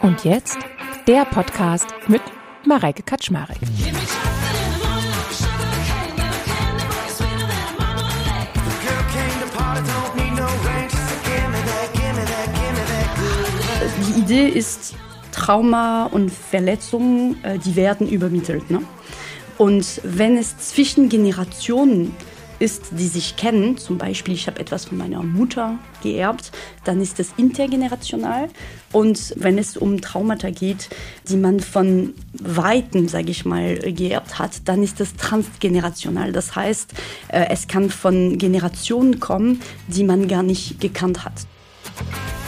Und jetzt der Podcast mit Mareike Kaczmarek. Die Idee ist, Trauma und Verletzungen, äh, die werden übermittelt. Ne? Und wenn es zwischen Generationen ist, die sich kennen, zum Beispiel ich habe etwas von meiner Mutter geerbt, dann ist es intergenerational. Und wenn es um Traumata geht, die man von Weitem, sage ich mal, geerbt hat, dann ist es transgenerational. Das heißt, äh, es kann von Generationen kommen, die man gar nicht gekannt hat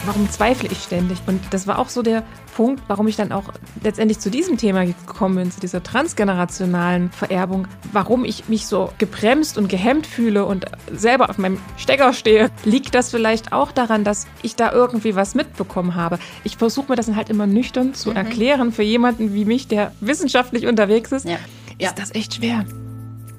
warum zweifle ich ständig? Und das war auch so der Punkt, warum ich dann auch letztendlich zu diesem Thema gekommen bin, zu dieser transgenerationalen Vererbung, warum ich mich so gebremst und gehemmt fühle und selber auf meinem Stecker stehe. Liegt das vielleicht auch daran, dass ich da irgendwie was mitbekommen habe? Ich versuche mir das dann halt immer nüchtern zu mhm. erklären für jemanden wie mich, der wissenschaftlich unterwegs ist. Ja. Ist das echt schwer?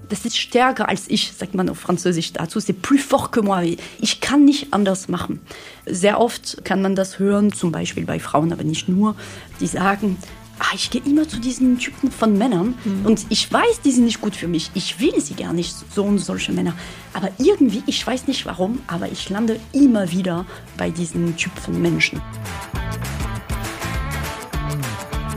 Das ist stärker als ich, sagt man auf Französisch dazu, c'est plus fort que moi. Ich kann nicht anders machen. Sehr oft kann man das hören, zum Beispiel bei Frauen, aber nicht nur, die sagen, ah, ich gehe immer zu diesen Typen von Männern mhm. und ich weiß, die sind nicht gut für mich. Ich will sie gar nicht, so und solche Männer. Aber irgendwie, ich weiß nicht warum, aber ich lande immer wieder bei diesen Typen von Menschen.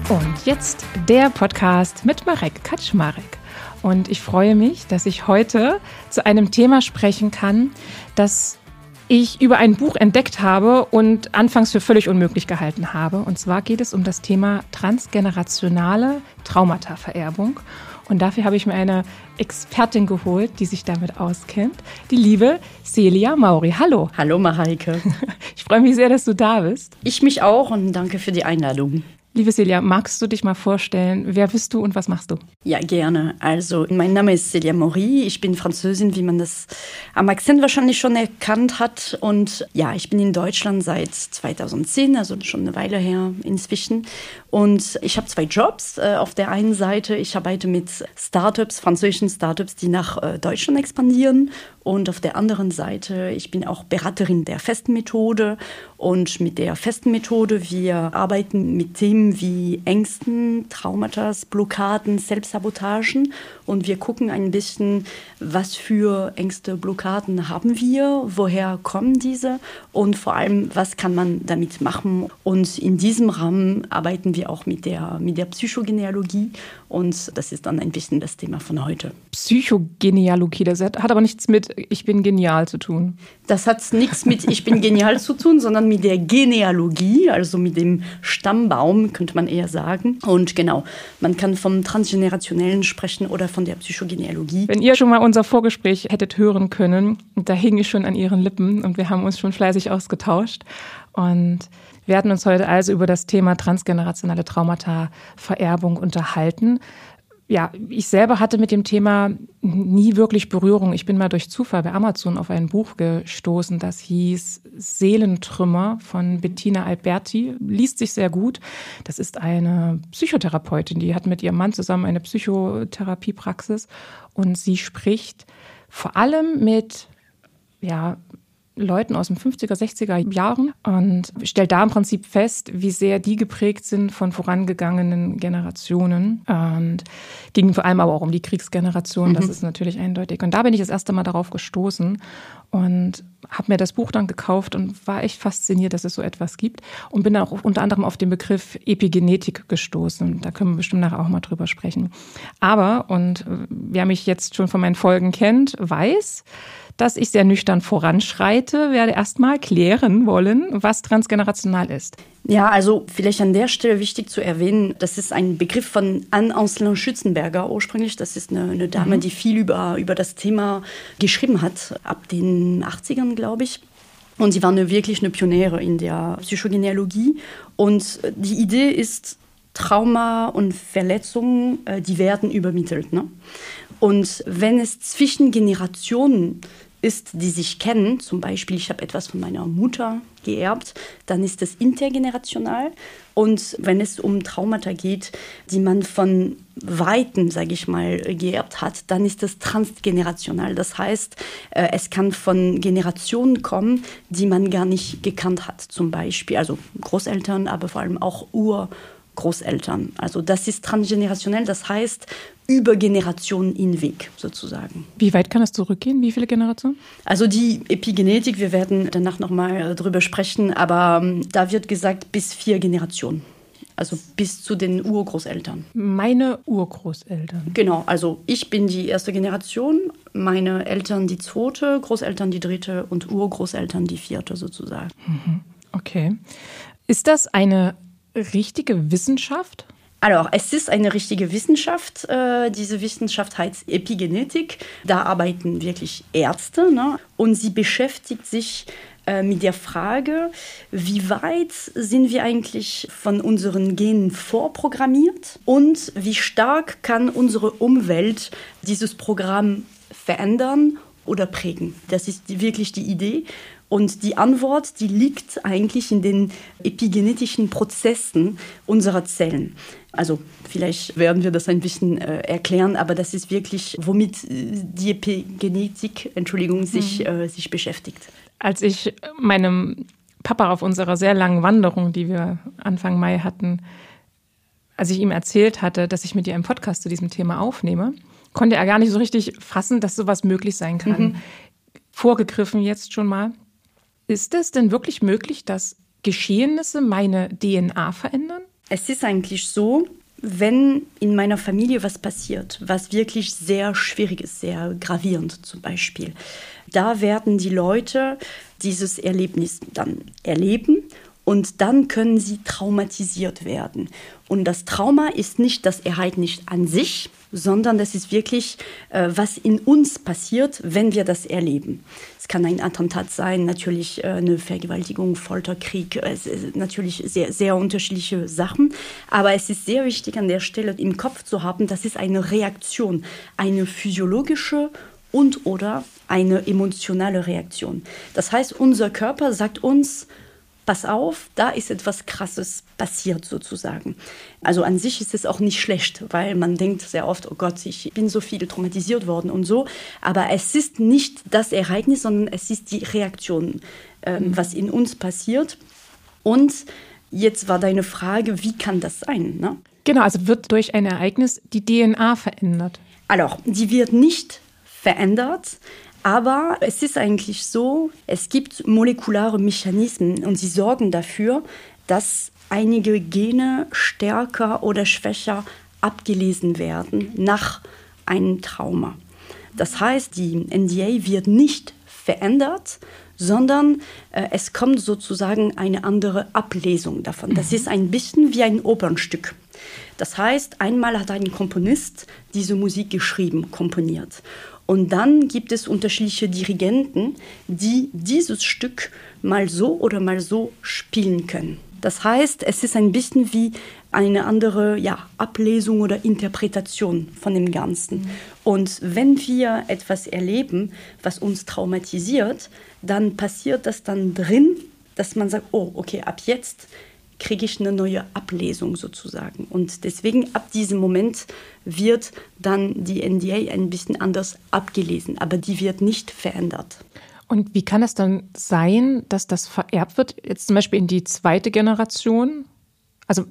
Und jetzt der Podcast mit Marek Kaczmarek. Und ich freue mich, dass ich heute zu einem Thema sprechen kann, das ich über ein Buch entdeckt habe und anfangs für völlig unmöglich gehalten habe. Und zwar geht es um das Thema transgenerationale Traumata-Vererbung. Und dafür habe ich mir eine Expertin geholt, die sich damit auskennt, die liebe Celia Mauri. Hallo. Hallo, Mareike. Ich freue mich sehr, dass du da bist. Ich mich auch und danke für die Einladung. Liebe Celia, magst du dich mal vorstellen? Wer bist du und was machst du? Ja, gerne. Also, mein Name ist Celia Maury. Ich bin Französin, wie man das am Akzent wahrscheinlich schon erkannt hat. Und ja, ich bin in Deutschland seit 2010, also schon eine Weile her inzwischen. Und ich habe zwei Jobs. Äh, auf der einen Seite, ich arbeite mit Startups, französischen Startups, die nach äh, Deutschland expandieren. Und auf der anderen Seite, ich bin auch Beraterin der festen Methode. Und mit der festen Methode, wir arbeiten mit Themen wie Ängsten, Traumata, Blockaden, Selbstsabotagen. Und wir gucken ein bisschen, was für Ängste, Blockaden haben wir, woher kommen diese und vor allem, was kann man damit machen. Und in diesem Rahmen arbeiten wir auch mit der, mit der Psychogenealogie. Und das ist dann ein bisschen das Thema von heute. Psychogenealogie, das hat aber nichts mit Ich bin genial zu tun. Das hat nichts mit Ich bin genial zu tun, sondern mit der Genealogie, also mit dem Stammbaum, könnte man eher sagen. Und genau, man kann vom Transgenerationellen sprechen oder von der Psychogenealogie. Wenn ihr schon mal unser Vorgespräch hättet hören können, da hing ich schon an ihren Lippen und wir haben uns schon fleißig ausgetauscht. Und wir hatten uns heute also über das Thema transgenerationale Traumata, Vererbung unterhalten ja, ich selber hatte mit dem Thema nie wirklich Berührung. Ich bin mal durch Zufall bei Amazon auf ein Buch gestoßen, das hieß Seelentrümmer von Bettina Alberti. Liest sich sehr gut. Das ist eine Psychotherapeutin, die hat mit ihrem Mann zusammen eine Psychotherapiepraxis und sie spricht vor allem mit ja, Leuten aus den 50er, 60er Jahren und stellt da im Prinzip fest, wie sehr die geprägt sind von vorangegangenen Generationen. Und ging vor allem aber auch um die Kriegsgeneration, mhm. das ist natürlich eindeutig. Und da bin ich das erste Mal darauf gestoßen und habe mir das Buch dann gekauft und war echt fasziniert, dass es so etwas gibt und bin auch unter anderem auf den Begriff Epigenetik gestoßen. Da können wir bestimmt nachher auch mal drüber sprechen. Aber, und wer mich jetzt schon von meinen Folgen kennt, weiß, dass ich sehr nüchtern voranschreite, werde erstmal klären wollen, was transgenerational ist. Ja, also vielleicht an der Stelle wichtig zu erwähnen, das ist ein Begriff von Anne Ancelin Schützenberger ursprünglich. Das ist eine, eine Dame, mhm. die viel über, über das Thema geschrieben hat, ab den 80ern, glaube ich. Und sie war eine, wirklich eine Pionäre in der Psychogenealogie. Und die Idee ist, Trauma und Verletzungen, äh, die werden übermittelt. Ne? Und wenn es zwischen Generationen ist, die sich kennen, zum Beispiel ich habe etwas von meiner Mutter geerbt, dann ist es intergenerational. Und wenn es um Traumata geht, die man von Weitem, sage ich mal, geerbt hat, dann ist es transgenerational. Das heißt, äh, es kann von Generationen kommen, die man gar nicht gekannt hat. Zum Beispiel, also Großeltern, aber vor allem auch Urgroßeltern. Also das ist transgenerationell, das heißt, über Generationen hinweg sozusagen. Wie weit kann das zurückgehen? Wie viele Generationen? Also die Epigenetik, wir werden danach nochmal drüber sprechen, aber ähm, da wird gesagt bis vier Generationen. Also bis zu den Urgroßeltern. Meine Urgroßeltern. Genau, also ich bin die erste Generation, meine Eltern die zweite, Großeltern die dritte und Urgroßeltern die vierte sozusagen. Mhm. Okay. Ist das eine richtige Wissenschaft? Alors, es ist eine richtige Wissenschaft. Äh, diese Wissenschaft heißt Epigenetik. Da arbeiten wirklich Ärzte ne? und sie beschäftigt sich äh, mit der Frage, wie weit sind wir eigentlich von unseren Genen vorprogrammiert und wie stark kann unsere Umwelt dieses Programm verändern oder prägen. Das ist wirklich die Idee. Und die Antwort, die liegt eigentlich in den epigenetischen Prozessen unserer Zellen. Also vielleicht werden wir das ein bisschen äh, erklären, aber das ist wirklich, womit äh, die Epigenetik, Entschuldigung, sich, mhm. äh, sich beschäftigt. Als ich meinem Papa auf unserer sehr langen Wanderung, die wir Anfang Mai hatten, als ich ihm erzählt hatte, dass ich mit dir einen Podcast zu diesem Thema aufnehme, konnte er gar nicht so richtig fassen, dass sowas möglich sein kann. Mhm. Vorgegriffen jetzt schon mal. Ist es denn wirklich möglich, dass Geschehnisse meine DNA verändern? Es ist eigentlich so, wenn in meiner Familie was passiert, was wirklich sehr schwierig ist, sehr gravierend zum Beispiel, da werden die Leute dieses Erlebnis dann erleben und dann können sie traumatisiert werden. Und das Trauma ist nicht das Ereignis an sich, sondern das ist wirklich, äh, was in uns passiert, wenn wir das erleben. Es kann ein Attentat sein, natürlich äh, eine Vergewaltigung, Folter, Krieg, äh, natürlich sehr, sehr unterschiedliche Sachen. Aber es ist sehr wichtig an der Stelle im Kopf zu haben, das ist eine Reaktion, eine physiologische und oder eine emotionale Reaktion. Das heißt, unser Körper sagt uns, pass auf, da ist etwas Krasses passiert sozusagen. Also an sich ist es auch nicht schlecht, weil man denkt sehr oft, oh Gott, ich bin so viel traumatisiert worden und so. Aber es ist nicht das Ereignis, sondern es ist die Reaktion, äh, mhm. was in uns passiert. Und jetzt war deine Frage, wie kann das sein? Ne? Genau, also wird durch ein Ereignis die DNA verändert? Alors, die wird nicht verändert, aber es ist eigentlich so, es gibt molekulare Mechanismen und sie sorgen dafür, dass einige Gene stärker oder schwächer abgelesen werden nach einem Trauma. Das heißt, die NDA wird nicht verändert, sondern äh, es kommt sozusagen eine andere Ablesung davon. Das mhm. ist ein bisschen wie ein Opernstück. Das heißt, einmal hat ein Komponist diese Musik geschrieben, komponiert. Und dann gibt es unterschiedliche Dirigenten, die dieses Stück mal so oder mal so spielen können. Das heißt, es ist ein bisschen wie eine andere ja, Ablesung oder Interpretation von dem Ganzen. Mhm. Und wenn wir etwas erleben, was uns traumatisiert, dann passiert das dann drin, dass man sagt, oh, okay, ab jetzt kriege ich eine neue Ablesung sozusagen. Und deswegen ab diesem Moment wird dann die NDA ein bisschen anders abgelesen, aber die wird nicht verändert. Und wie kann es dann sein, dass das vererbt wird, jetzt zum Beispiel in die zweite Generation? Also,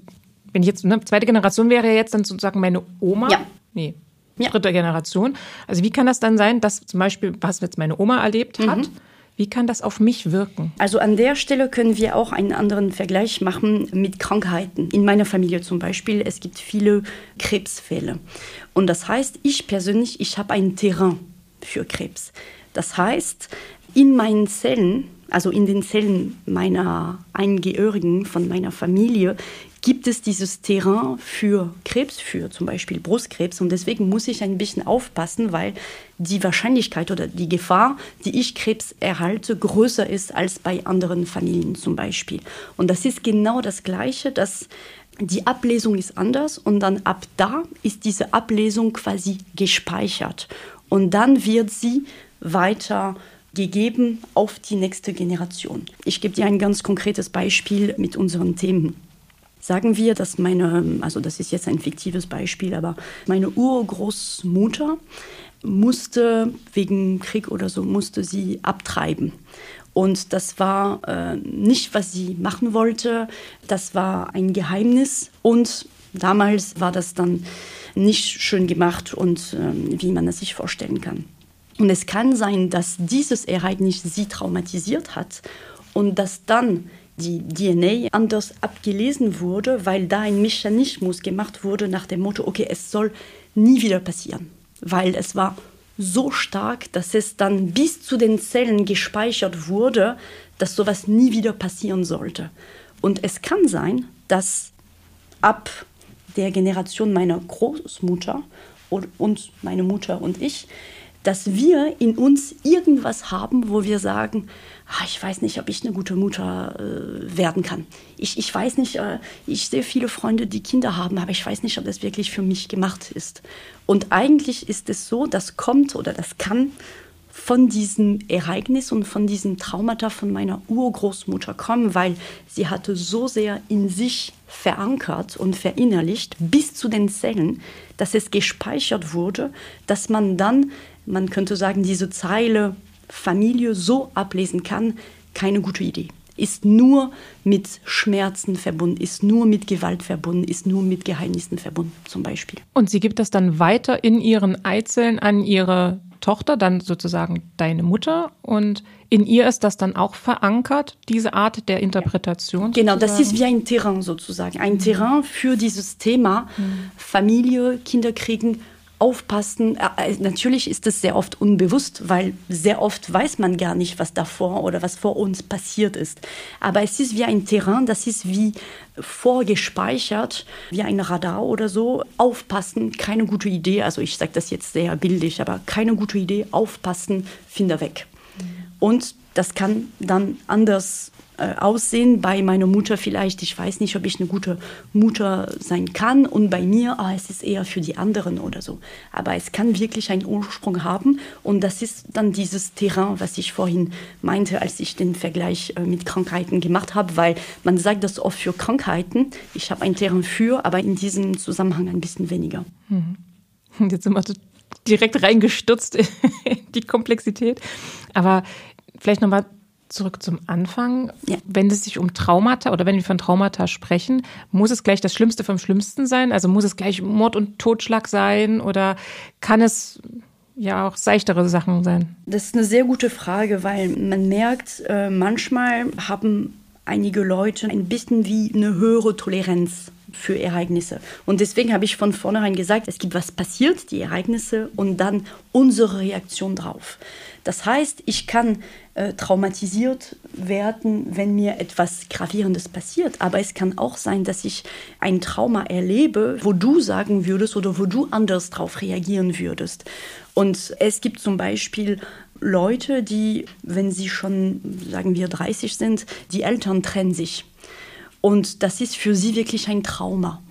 wenn ich jetzt, ne, zweite Generation wäre jetzt dann sozusagen meine Oma? Ja. Nee, ja. dritte Generation. Also, wie kann das dann sein, dass zum Beispiel, was jetzt meine Oma erlebt hat, mhm wie kann das auf mich wirken? Also an der Stelle können wir auch einen anderen Vergleich machen mit Krankheiten. In meiner Familie zum Beispiel, es gibt viele Krebsfälle. Und das heißt, ich persönlich, ich habe ein Terrain für Krebs. Das heißt, in meinen Zellen, also in den Zellen meiner Angehörigen von meiner Familie, gibt es dieses Terrain für Krebs, für zum Beispiel Brustkrebs. Und deswegen muss ich ein bisschen aufpassen, weil die Wahrscheinlichkeit oder die Gefahr, die ich Krebs erhalte, größer ist als bei anderen Familien zum Beispiel. Und das ist genau das Gleiche, dass die Ablesung ist anders und dann ab da ist diese Ablesung quasi gespeichert. Und dann wird sie weiter gegeben auf die nächste Generation. Ich gebe dir ein ganz konkretes Beispiel mit unseren Themen. Sagen wir, dass meine, also das ist jetzt ein fiktives Beispiel, aber meine Urgroßmutter musste wegen Krieg oder so, musste sie abtreiben. Und das war äh, nicht, was sie machen wollte. Das war ein Geheimnis. Und damals war das dann nicht schön gemacht und äh, wie man es sich vorstellen kann. Und es kann sein, dass dieses Ereignis sie traumatisiert hat und dass dann die DNA anders abgelesen wurde, weil da ein Mechanismus gemacht wurde nach dem Motto, okay, es soll nie wieder passieren, weil es war so stark, dass es dann bis zu den Zellen gespeichert wurde, dass sowas nie wieder passieren sollte. Und es kann sein, dass ab der Generation meiner Großmutter und meine Mutter und ich, dass wir in uns irgendwas haben, wo wir sagen, ah, ich weiß nicht, ob ich eine gute Mutter äh, werden kann. Ich, ich weiß nicht, äh, ich sehe viele Freunde, die Kinder haben, aber ich weiß nicht, ob das wirklich für mich gemacht ist. Und eigentlich ist es so, das kommt oder das kann von diesem Ereignis und von diesem Traumata von meiner Urgroßmutter kommen, weil sie hatte so sehr in sich verankert und verinnerlicht bis zu den Zellen, dass es gespeichert wurde, dass man dann, man könnte sagen, diese Zeile Familie so ablesen kann, keine gute Idee. Ist nur mit Schmerzen verbunden, ist nur mit Gewalt verbunden, ist nur mit Geheimnissen verbunden, zum Beispiel. Und sie gibt das dann weiter in ihren Eizellen an ihre Tochter, dann sozusagen deine Mutter. Und in ihr ist das dann auch verankert, diese Art der Interpretation? Genau, das ist wie ein Terrain sozusagen. Ein mhm. Terrain für dieses Thema mhm. Familie, Kinder kriegen, aufpassen. Äh, äh, natürlich ist es sehr oft unbewusst, weil sehr oft weiß man gar nicht, was davor oder was vor uns passiert ist. Aber es ist wie ein Terrain, das ist wie vorgespeichert, wie ein Radar oder so. Aufpassen, keine gute Idee. Also ich sage das jetzt sehr bildlich, aber keine gute Idee. Aufpassen, Finder weg. Mhm. Und das kann dann anders aussehen. Bei meiner Mutter vielleicht, ich weiß nicht, ob ich eine gute Mutter sein kann. Und bei mir, ah, es ist eher für die anderen oder so. Aber es kann wirklich einen Ursprung haben. Und das ist dann dieses Terrain, was ich vorhin meinte, als ich den Vergleich äh, mit Krankheiten gemacht habe. Weil man sagt das oft für Krankheiten. Ich habe ein Terrain für, aber in diesem Zusammenhang ein bisschen weniger. Mhm. Jetzt sind wir direkt reingestürzt in die Komplexität. Aber vielleicht nochmal zurück zum Anfang. Ja. Wenn es sich um Traumata oder wenn wir von Traumata sprechen, muss es gleich das Schlimmste vom Schlimmsten sein? Also muss es gleich Mord und Totschlag sein oder kann es ja auch seichtere Sachen sein? Das ist eine sehr gute Frage, weil man merkt, äh, manchmal haben einige Leute ein bisschen wie eine höhere Toleranz für Ereignisse. Und deswegen habe ich von vornherein gesagt, es gibt was passiert, die Ereignisse, und dann unsere Reaktion drauf. Das heißt, ich kann äh, traumatisiert werden, wenn mir etwas Gravierendes passiert. Aber es kann auch sein, dass ich ein Trauma erlebe, wo du sagen würdest oder wo du anders darauf reagieren würdest. Und es gibt zum Beispiel Leute, die, wenn sie schon, sagen wir, 30 sind, die Eltern trennen sich. Und das ist für sie wirklich ein Trauma.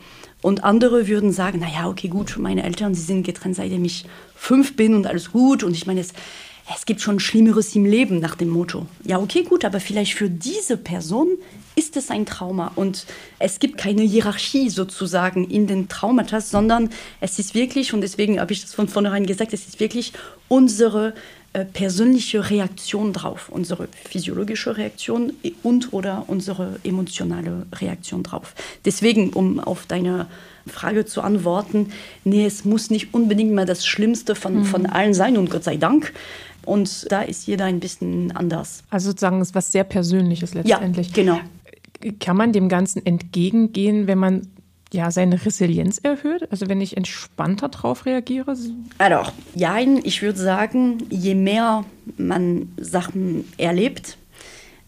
Und andere würden sagen, naja, okay, gut, meine Eltern, sie sind getrennt, seitdem ich fünf bin und alles gut. Und ich meine, es, es gibt schon Schlimmeres im Leben nach dem Motto. Ja, okay, gut, aber vielleicht für diese Person ist es ein Trauma. Und es gibt keine Hierarchie sozusagen in den Traumata, sondern es ist wirklich, und deswegen habe ich das von vornherein gesagt, es ist wirklich unsere äh, persönliche Reaktion drauf, unsere physiologische Reaktion und oder unsere emotionale Reaktion drauf. Deswegen, um auf deine Frage zu antworten, nee, es muss nicht unbedingt mal das Schlimmste von, mhm. von allen sein und Gott sei Dank. Und da ist jeder ein bisschen anders. Also sozusagen ist was sehr Persönliches letztendlich. Ja, genau. Kann man dem Ganzen entgegengehen, wenn man ja, seine Resilienz erhöht? Also wenn ich entspannter darauf reagiere? Also, ja, ich würde sagen, je mehr man Sachen erlebt,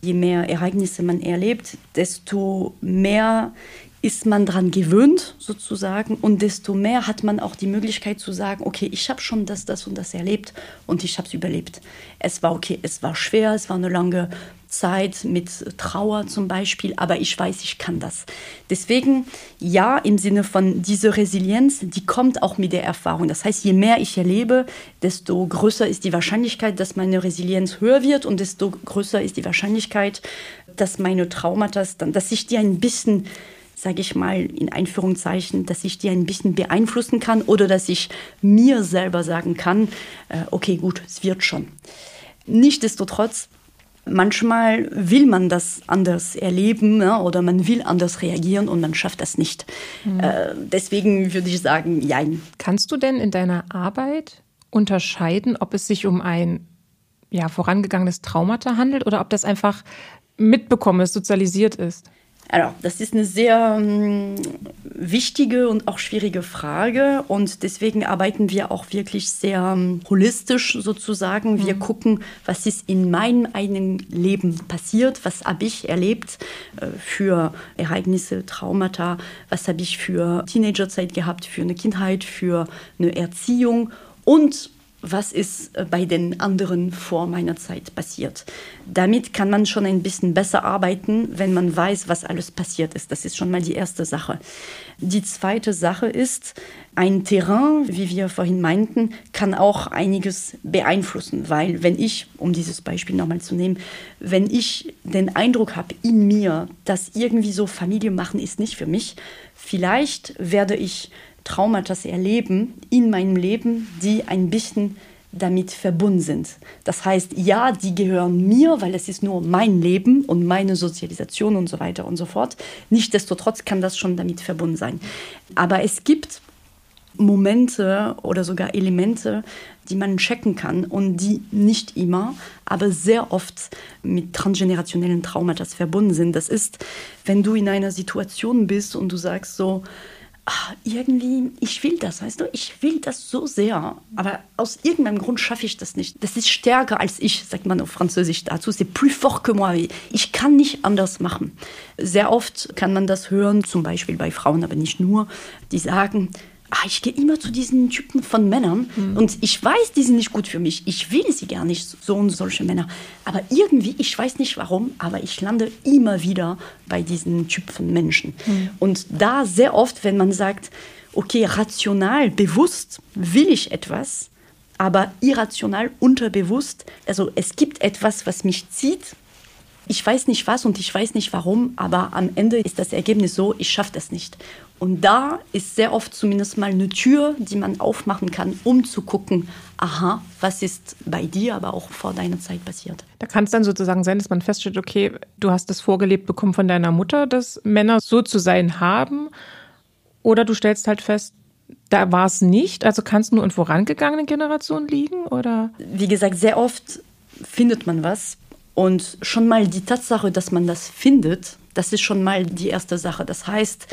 je mehr Ereignisse man erlebt, desto mehr ist man daran gewöhnt sozusagen und desto mehr hat man auch die Möglichkeit zu sagen, okay, ich habe schon das, das und das erlebt und ich habe es überlebt. Es war okay, es war schwer, es war eine lange Zeit mit Trauer zum Beispiel, aber ich weiß, ich kann das. Deswegen ja, im Sinne von diese Resilienz, die kommt auch mit der Erfahrung. Das heißt, je mehr ich erlebe, desto größer ist die Wahrscheinlichkeit, dass meine Resilienz höher wird und desto größer ist die Wahrscheinlichkeit, dass meine Traumata, dass ich die ein bisschen sage ich mal in Einführungszeichen, dass ich die ein bisschen beeinflussen kann oder dass ich mir selber sagen kann, äh, okay, gut, es wird schon. Nichtsdestotrotz, manchmal will man das anders erleben ja, oder man will anders reagieren und man schafft das nicht. Mhm. Äh, deswegen würde ich sagen, ja. Kannst du denn in deiner Arbeit unterscheiden, ob es sich um ein ja, vorangegangenes Traumata handelt oder ob das einfach mitbekommen ist, sozialisiert ist? Also, das ist eine sehr ähm, wichtige und auch schwierige Frage und deswegen arbeiten wir auch wirklich sehr ähm, holistisch sozusagen. Wir mhm. gucken, was ist in meinem eigenen Leben passiert, was habe ich erlebt äh, für Ereignisse, Traumata, was habe ich für Teenagerzeit gehabt, für eine Kindheit, für eine Erziehung und was ist äh, bei den anderen vor meiner Zeit passiert. Damit kann man schon ein bisschen besser arbeiten, wenn man weiß, was alles passiert ist. Das ist schon mal die erste Sache. Die zweite Sache ist, ein Terrain, wie wir vorhin meinten, kann auch einiges beeinflussen, weil wenn ich, um dieses Beispiel nochmal zu nehmen, wenn ich den Eindruck habe in mir, dass irgendwie so Familie machen ist nicht für mich, vielleicht werde ich Traumata erleben in meinem Leben, die ein bisschen damit verbunden sind. Das heißt, ja, die gehören mir, weil es ist nur mein Leben und meine Sozialisation und so weiter und so fort. Nichtsdestotrotz kann das schon damit verbunden sein. Aber es gibt Momente oder sogar Elemente, die man checken kann und die nicht immer, aber sehr oft mit transgenerationellen Traumata verbunden sind. Das ist, wenn du in einer Situation bist und du sagst so, ach, irgendwie, ich will das, weißt du, ich will das so sehr, aber aus irgendeinem Grund schaffe ich das nicht. Das ist stärker als ich, sagt man auf Französisch dazu, c'est plus fort que moi. Ich kann nicht anders machen. Sehr oft kann man das hören, zum Beispiel bei Frauen, aber nicht nur, die sagen, ah, ich gehe immer zu diesen Typen von Männern mhm. und ich weiß, die sind nicht gut für mich. Ich will sie gar nicht, so und solche Männer. Aber irgendwie, ich weiß nicht warum, aber ich lande immer wieder bei diesen Typen von Menschen. Mhm. Und da sehr oft, wenn man sagt, okay, rational, bewusst will ich etwas, aber irrational, unterbewusst, also es gibt etwas, was mich zieht. Ich weiß nicht was und ich weiß nicht warum, aber am Ende ist das Ergebnis so, ich schaffe das nicht. Und da ist sehr oft zumindest mal eine Tür, die man aufmachen kann, um zu gucken, aha, was ist bei dir, aber auch vor deiner Zeit passiert. Da kann es dann sozusagen sein, dass man feststellt, okay, du hast das vorgelebt bekommen von deiner Mutter, dass Männer so zu sein haben. Oder du stellst halt fest, da war es nicht. Also kann es nur in vorangegangenen Generationen liegen? Oder? Wie gesagt, sehr oft findet man was. Und schon mal die Tatsache, dass man das findet, das ist schon mal die erste Sache. Das heißt,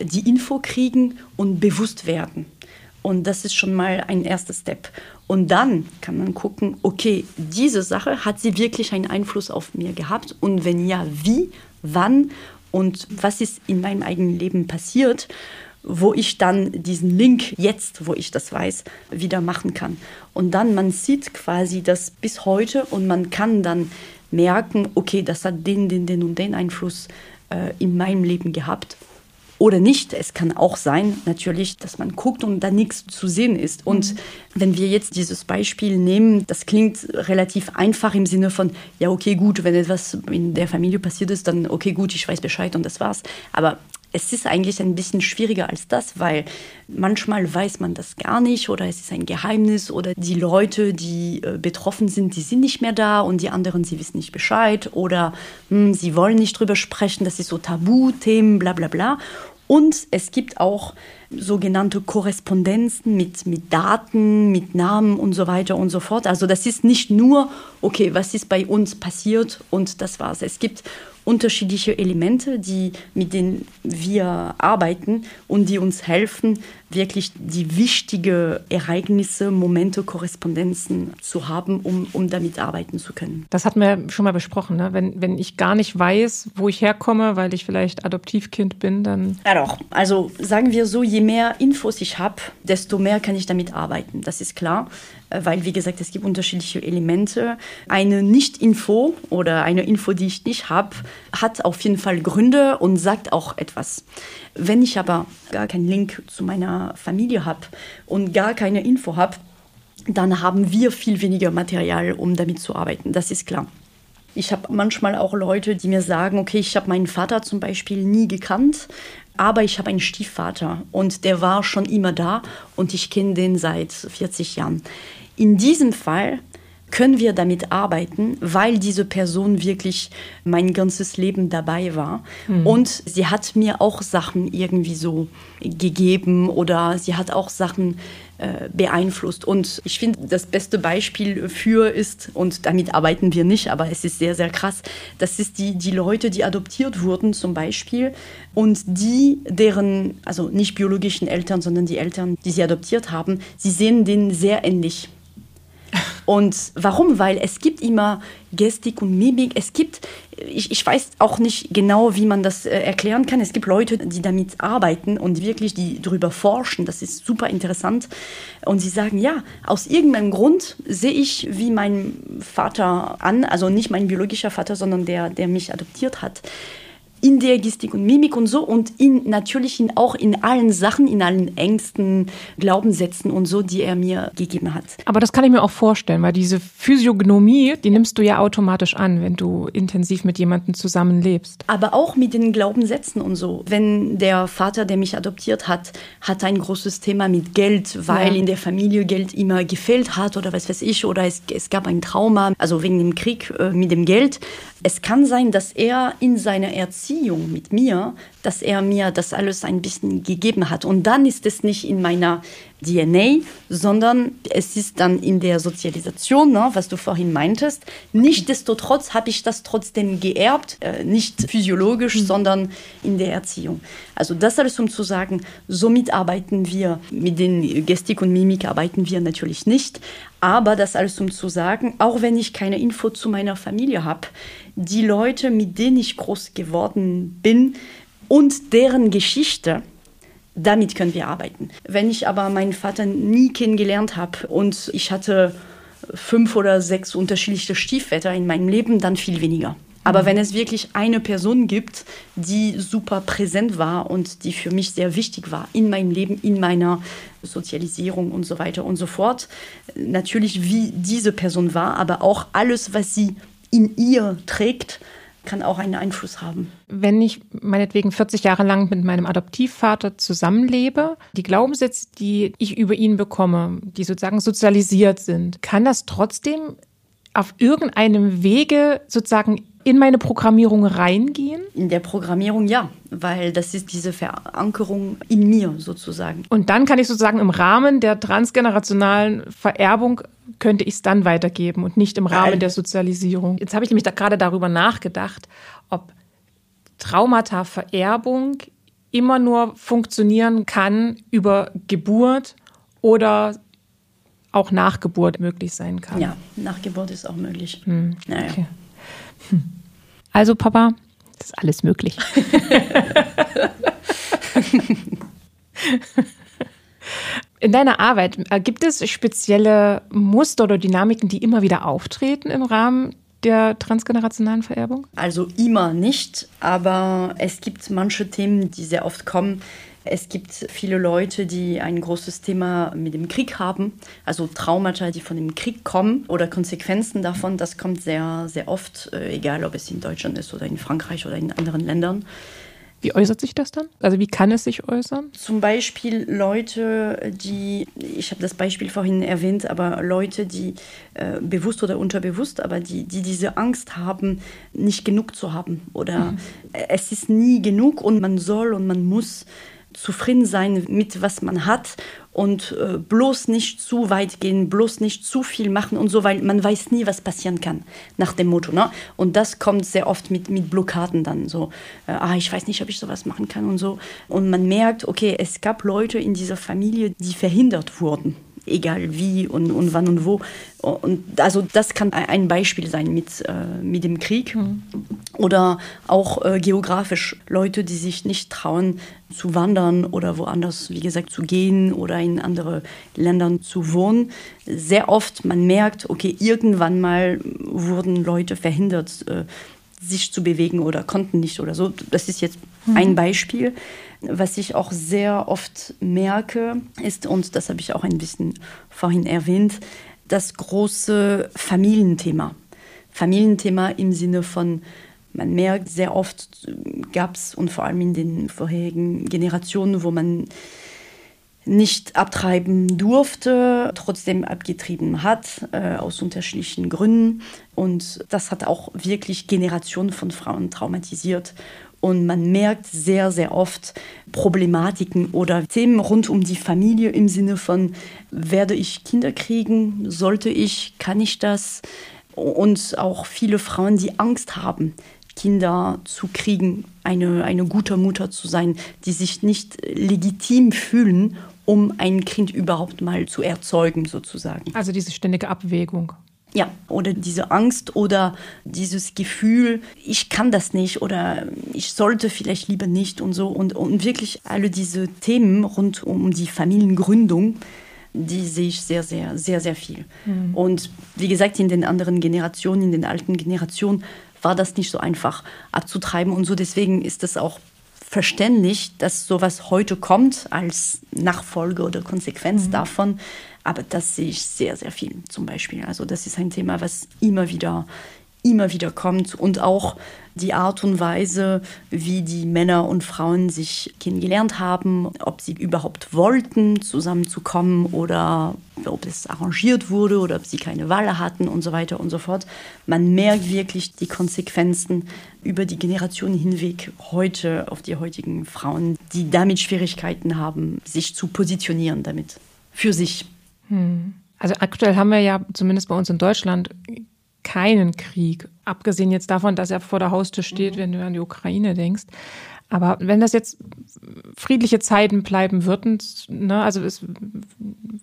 die Info kriegen und bewusst werden. Und das ist schon mal ein erster Step. Und dann kann man gucken, okay, diese Sache, hat sie wirklich einen Einfluss auf mir gehabt? Und wenn ja, wie, wann und was ist in meinem eigenen Leben passiert? wo ich dann diesen Link jetzt, wo ich das weiß, wieder machen kann. Und dann, man sieht quasi das bis heute und man kann dann merken, okay, das hat den, den, den und den Einfluss äh, in meinem Leben gehabt oder nicht. Es kann auch sein, natürlich, dass man guckt und da nichts zu sehen ist. Und mhm. wenn wir jetzt dieses Beispiel nehmen, das klingt relativ einfach im Sinne von, ja, okay, gut, wenn etwas in der Familie passiert ist, dann okay, gut, ich weiß Bescheid und das war's. Aber es ist eigentlich ein bisschen schwieriger als das, weil manchmal weiß man das gar nicht oder es ist ein Geheimnis oder die Leute, die äh, betroffen sind, die sind nicht mehr da und die anderen, sie wissen nicht Bescheid oder hm, sie wollen nicht drüber sprechen, das ist so Tabuthemen, bla bla bla. Und es gibt auch sogenannte Korrespondenzen mit, mit Daten, mit Namen und so weiter und so fort. Also das ist nicht nur, okay, was ist bei uns passiert und das war's. Es gibt unterschiedliche Elemente, die, mit denen wir arbeiten und die uns helfen, wirklich die wichtigen Ereignisse, Momente, Korrespondenzen zu haben, um, um damit arbeiten zu können. Das hatten wir schon mal besprochen. Ne? Wenn, wenn ich gar nicht weiß, wo ich herkomme, weil ich vielleicht Adoptivkind bin, dann. Ja, doch. Also sagen wir so, je mehr Infos ich habe, desto mehr kann ich damit arbeiten. Das ist klar weil, wie gesagt, es gibt unterschiedliche Elemente. Eine Nicht-Info oder eine Info, die ich nicht habe, hat auf jeden Fall Gründe und sagt auch etwas. Wenn ich aber gar keinen Link zu meiner Familie habe und gar keine Info habe, dann haben wir viel weniger Material, um damit zu arbeiten. Das ist klar. Ich habe manchmal auch Leute, die mir sagen, okay, ich habe meinen Vater zum Beispiel nie gekannt, aber ich habe einen Stiefvater und der war schon immer da und ich kenne den seit 40 Jahren. In diesem Fall können wir damit arbeiten, weil diese Person wirklich mein ganzes Leben dabei war. Mhm. Und sie hat mir auch Sachen irgendwie so gegeben oder sie hat auch Sachen äh, beeinflusst. Und ich finde, das beste Beispiel für ist, und damit arbeiten wir nicht, aber es ist sehr, sehr krass, das ist die, die Leute, die adoptiert wurden zum Beispiel und die, deren, also nicht biologischen Eltern, sondern die Eltern, die sie adoptiert haben, sie sehen denen sehr ähnlich. Und warum? Weil es gibt immer Gestik und Mimik. Es gibt, ich, ich weiß auch nicht genau, wie man das äh, erklären kann. Es gibt Leute, die damit arbeiten und wirklich die darüber forschen. Das ist super interessant. Und sie sagen, ja, aus irgendeinem Grund sehe ich wie mein Vater an, also nicht mein biologischer Vater, sondern der, der mich adoptiert hat in der Gestik und Mimik und so und in, natürlich in, auch in allen Sachen, in allen Ängsten, Glaubenssätzen und so, die er mir gegeben hat. Aber das kann ich mir auch vorstellen, weil diese Physiognomie, die nimmst du ja automatisch an, wenn du intensiv mit jemandem zusammenlebst. Aber auch mit den Glaubenssätzen und so. Wenn der Vater, der mich adoptiert hat, hat ein großes Thema mit Geld, weil ja. in der Familie Geld immer gefehlt hat oder was weiß ich, oder es, es gab ein Trauma, also wegen dem Krieg äh, mit dem Geld. Es kann sein, dass er in seiner Erziehung mit mir, dass er mir das alles ein bisschen gegeben hat. Und dann ist es nicht in meiner DNA, sondern es ist dann in der Sozialisation, ne, was du vorhin meintest. Nichtsdestotrotz habe ich das trotzdem geerbt, äh, nicht physiologisch, mhm. sondern in der Erziehung. Also das alles um zu sagen, somit arbeiten wir, mit den Gestik und Mimik arbeiten wir natürlich nicht, aber das alles um zu sagen, auch wenn ich keine Info zu meiner Familie habe, die Leute, mit denen ich groß geworden bin und deren Geschichte, damit können wir arbeiten. Wenn ich aber meinen Vater nie kennengelernt habe und ich hatte fünf oder sechs unterschiedliche Stiefväter in meinem Leben, dann viel weniger. Aber mhm. wenn es wirklich eine Person gibt, die super präsent war und die für mich sehr wichtig war in meinem Leben, in meiner Sozialisierung und so weiter und so fort, natürlich wie diese Person war, aber auch alles, was sie in ihr trägt, kann auch einen Einfluss haben. Wenn ich meinetwegen 40 Jahre lang mit meinem Adoptivvater zusammenlebe, die Glaubenssätze, die ich über ihn bekomme, die sozusagen sozialisiert sind, kann das trotzdem auf irgendeinem Wege sozusagen in meine Programmierung reingehen? In der Programmierung ja, weil das ist diese Verankerung in mir sozusagen. Und dann kann ich sozusagen im Rahmen der transgenerationalen Vererbung könnte ich es dann weitergeben und nicht im Rahmen der Sozialisierung. Jetzt habe ich nämlich da gerade darüber nachgedacht, ob Traumata-Vererbung immer nur funktionieren kann über Geburt oder auch nach Geburt möglich sein kann. Ja, nach Geburt ist auch möglich. Hm. Naja. Okay. Also Papa, das ist alles möglich. In deiner Arbeit äh, gibt es spezielle Muster oder Dynamiken, die immer wieder auftreten im Rahmen der transgenerationalen Vererbung? Also immer nicht, aber es gibt manche Themen, die sehr oft kommen. Es gibt viele Leute, die ein großes Thema mit dem Krieg haben, also Traumata, die von dem Krieg kommen oder Konsequenzen davon. Das kommt sehr, sehr oft, äh, egal ob es in Deutschland ist oder in Frankreich oder in anderen Ländern. Wie äußert sich das dann? Also wie kann es sich äußern? Zum Beispiel Leute, die, ich habe das Beispiel vorhin erwähnt, aber Leute, die äh, bewusst oder unterbewusst, aber die, die diese Angst haben, nicht genug zu haben oder mhm. es ist nie genug und man soll und man muss zufrieden sein mit was man hat und äh, bloß nicht zu weit gehen, bloß nicht zu viel machen und so, weil man weiß nie, was passieren kann nach dem Motto. Ne? Und das kommt sehr oft mit, mit Blockaden dann so, äh, ah, ich weiß nicht, ob ich sowas machen kann und so. Und man merkt, okay, es gab Leute in dieser Familie, die verhindert wurden egal wie und, und wann und wo. Und also das kann ein Beispiel sein mit, äh, mit dem Krieg mhm. oder auch äh, geografisch Leute, die sich nicht trauen zu wandern oder woanders, wie gesagt, zu gehen oder in andere Ländern zu wohnen. Sehr oft man merkt, okay, irgendwann mal wurden Leute verhindert, äh, sich zu bewegen oder konnten nicht oder so. Das ist jetzt mhm. ein Beispiel. Was ich auch sehr oft merke, ist, und das habe ich auch ein bisschen vorhin erwähnt, das große Familienthema. Familienthema im Sinne von, man merkt, sehr oft gab es, und vor allem in den vorherigen Generationen, wo man nicht abtreiben durfte, trotzdem abgetrieben hat, äh, aus unterschiedlichen Gründen. Und das hat auch wirklich Generationen von Frauen traumatisiert. Und man merkt sehr, sehr oft Problematiken oder Themen rund um die Familie im Sinne von, werde ich Kinder kriegen? Sollte ich? Kann ich das? Und auch viele Frauen, die Angst haben, Kinder zu kriegen, eine, eine gute Mutter zu sein, die sich nicht legitim fühlen um ein Kind überhaupt mal zu erzeugen, sozusagen. Also diese ständige Abwägung. Ja, oder diese Angst oder dieses Gefühl, ich kann das nicht oder ich sollte vielleicht lieber nicht und so. Und, und wirklich alle diese Themen rund um die Familiengründung, die sehe ich sehr, sehr, sehr, sehr viel. Mhm. Und wie gesagt, in den anderen Generationen, in den alten Generationen, war das nicht so einfach abzutreiben und so. Deswegen ist das auch verständlich, dass sowas heute kommt als Nachfolge oder Konsequenz mhm. davon. Aber das sehe ich sehr, sehr viel zum Beispiel. Also das ist ein Thema, was immer wieder immer wieder kommt und auch die Art und Weise, wie die Männer und Frauen sich kennengelernt haben, ob sie überhaupt wollten, zusammenzukommen oder ob es arrangiert wurde oder ob sie keine Wahl hatten und so weiter und so fort. Man merkt wirklich die Konsequenzen über die Generationen hinweg heute auf die heutigen Frauen, die damit Schwierigkeiten haben, sich zu positionieren damit für sich. Hm. Also aktuell haben wir ja zumindest bei uns in Deutschland keinen Krieg, abgesehen jetzt davon, dass er vor der Haustür steht, mhm. wenn du an die Ukraine denkst. Aber wenn das jetzt friedliche Zeiten bleiben würden, ne, also es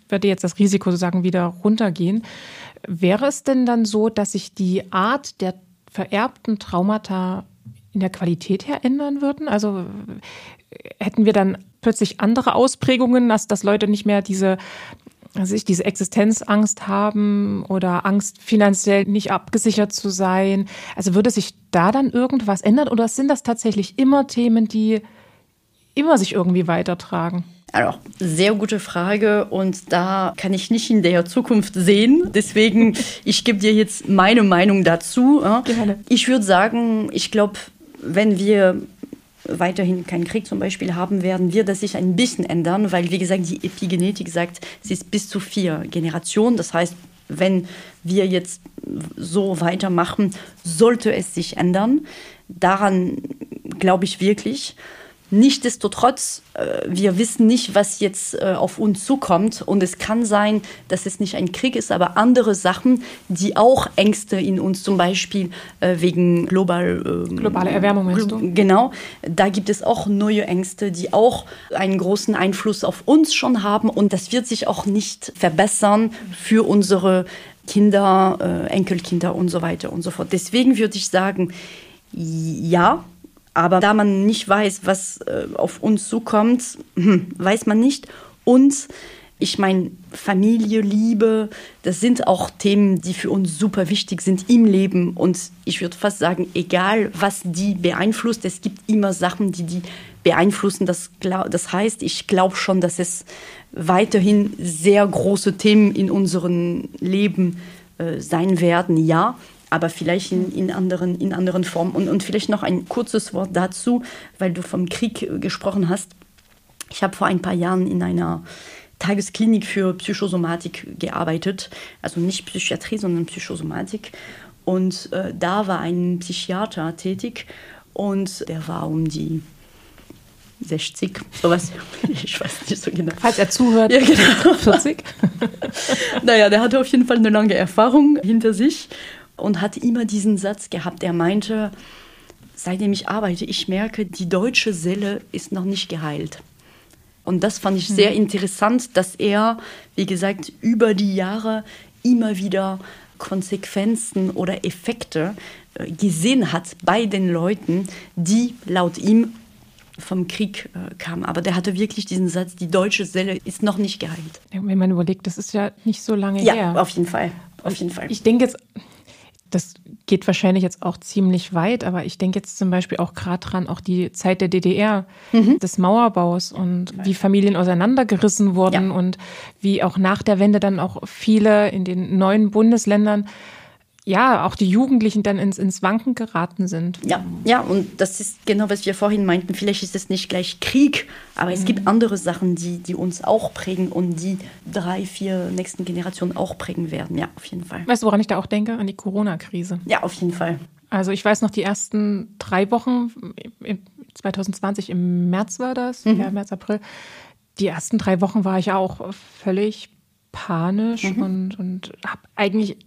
würde jetzt das Risiko sozusagen wieder runtergehen, wäre es denn dann so, dass sich die Art der vererbten Traumata in der Qualität her ändern würden? Also hätten wir dann plötzlich andere Ausprägungen, dass, dass Leute nicht mehr diese also ich diese Existenzangst haben oder Angst, finanziell nicht abgesichert zu sein. Also würde sich da dann irgendwas ändern oder sind das tatsächlich immer Themen, die immer sich irgendwie weitertragen? Also, sehr gute Frage und da kann ich nicht in der Zukunft sehen. Deswegen, ich gebe dir jetzt meine Meinung dazu. Gerne. Ich würde sagen, ich glaube, wenn wir weiterhin keinen Krieg zum Beispiel haben werden, wird das sich ein bisschen ändern, weil, wie gesagt, die Epigenetik sagt, sie ist bis zu vier Generationen. Das heißt, wenn wir jetzt so weitermachen, sollte es sich ändern. Daran glaube ich wirklich. Nichtsdestotrotz, äh, wir wissen nicht, was jetzt äh, auf uns zukommt. Und es kann sein, dass es nicht ein Krieg ist, aber andere Sachen, die auch Ängste in uns, zum Beispiel äh, wegen global, ähm, globale Erwärmung, meinst du? Genau, da gibt es auch neue Ängste, die auch einen großen Einfluss auf uns schon haben. Und das wird sich auch nicht verbessern für unsere Kinder, Enkelkinder und so weiter und so fort. Deswegen würde ich sagen, ja, aber da man nicht weiß, was äh, auf uns zukommt, hm, weiß man nicht. Und ich meine, Familie, Liebe, das sind auch Themen, die für uns super wichtig sind im Leben. Und ich würde fast sagen, egal was die beeinflusst, es gibt immer Sachen, die die beeinflussen. Das, das heißt, ich glaube schon, dass es weiterhin sehr große Themen in unserem Leben äh, sein werden, ja aber vielleicht in, in, anderen, in anderen Formen. Und, und vielleicht noch ein kurzes Wort dazu, weil du vom Krieg äh, gesprochen hast. Ich habe vor ein paar Jahren in einer Tagesklinik für Psychosomatik gearbeitet, also nicht Psychiatrie, sondern Psychosomatik. Und äh, da war ein Psychiater tätig und der war um die 60, sowas. Ich weiß nicht so genau. Falls er zuhört, ja, genau. 40. naja, der hatte auf jeden Fall eine lange Erfahrung hinter sich und hat immer diesen Satz gehabt. Er meinte, seitdem ich arbeite, ich merke, die deutsche Seele ist noch nicht geheilt. Und das fand ich sehr mhm. interessant, dass er, wie gesagt, über die Jahre immer wieder Konsequenzen oder Effekte äh, gesehen hat bei den Leuten, die laut ihm vom Krieg äh, kamen. Aber der hatte wirklich diesen Satz, die deutsche Seele ist noch nicht geheilt. Wenn man überlegt, das ist ja nicht so lange ja, her. Ja, auf jeden Fall. Auf jeden Fall. Ich denke jetzt, das geht wahrscheinlich jetzt auch ziemlich weit, aber ich denke jetzt zum Beispiel auch gerade dran, auch die Zeit der DDR, mhm. des Mauerbaus und wie Familien auseinandergerissen wurden ja. und wie auch nach der Wende dann auch viele in den neuen Bundesländern ja, auch die Jugendlichen dann ins, ins Wanken geraten sind. Ja, ja, und das ist genau, was wir vorhin meinten. Vielleicht ist es nicht gleich Krieg, aber mhm. es gibt andere Sachen, die, die uns auch prägen und die drei, vier nächsten Generationen auch prägen werden. Ja, auf jeden Fall. Weißt du, woran ich da auch denke? An die Corona-Krise. Ja, auf jeden Fall. Also ich weiß noch, die ersten drei Wochen, 2020 im März war das, mhm. ja, März, April, die ersten drei Wochen war ich auch völlig panisch mhm. und, und habe eigentlich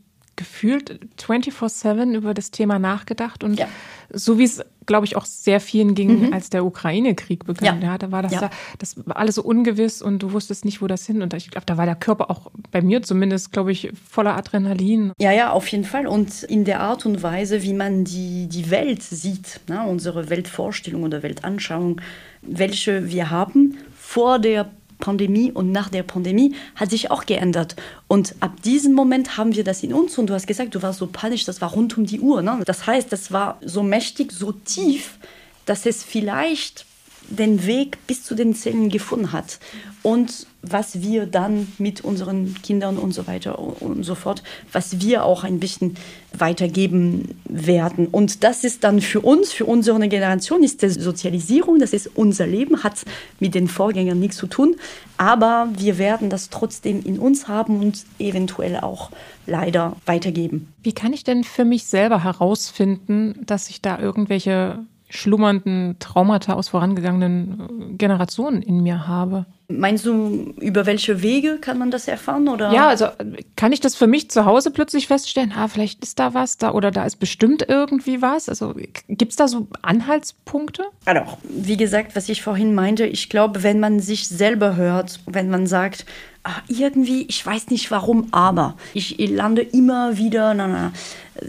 gefühlt 24-7 über das Thema nachgedacht und ja. so wie es, glaube ich, auch sehr vielen ging, mhm. als der Ukraine-Krieg begann. Ja. ja. da war das ja. da, das war alles so ungewiss und du wusstest nicht, wo das hin. Und ich glaube, da war der Körper auch bei mir zumindest, glaube ich, voller Adrenalin. Ja, ja, auf jeden Fall. Und in der Art und Weise, wie man die, die Welt sieht, ne, unsere Weltvorstellung oder Weltanschauung, welche wir haben vor der Pandemie und nach der Pandemie hat sich auch geändert. Und ab diesem Moment haben wir das in uns. Und du hast gesagt, du warst so panisch, das war rund um die Uhr. Ne? Das heißt, das war so mächtig, so tief, dass es vielleicht den Weg bis zu den Zellen gefunden hat. Und was wir dann mit unseren Kindern und so weiter und so fort, was wir auch ein bisschen weitergeben werden. Und das ist dann für uns, für unsere Generation, ist das Sozialisierung, das ist unser Leben, hat mit den Vorgängern nichts zu tun. Aber wir werden das trotzdem in uns haben und eventuell auch leider weitergeben. Wie kann ich denn für mich selber herausfinden, dass ich da irgendwelche schlummernden Traumata aus vorangegangenen Generationen in mir habe? Meinst du, über welche Wege kann man das erfahren? Oder? Ja, also kann ich das für mich zu Hause plötzlich feststellen, ah, vielleicht ist da was da oder da ist bestimmt irgendwie was? Also gibt es da so Anhaltspunkte? Also, wie gesagt, was ich vorhin meinte, ich glaube, wenn man sich selber hört, wenn man sagt, ach, irgendwie, ich weiß nicht warum, aber ich lande immer wieder, na, na,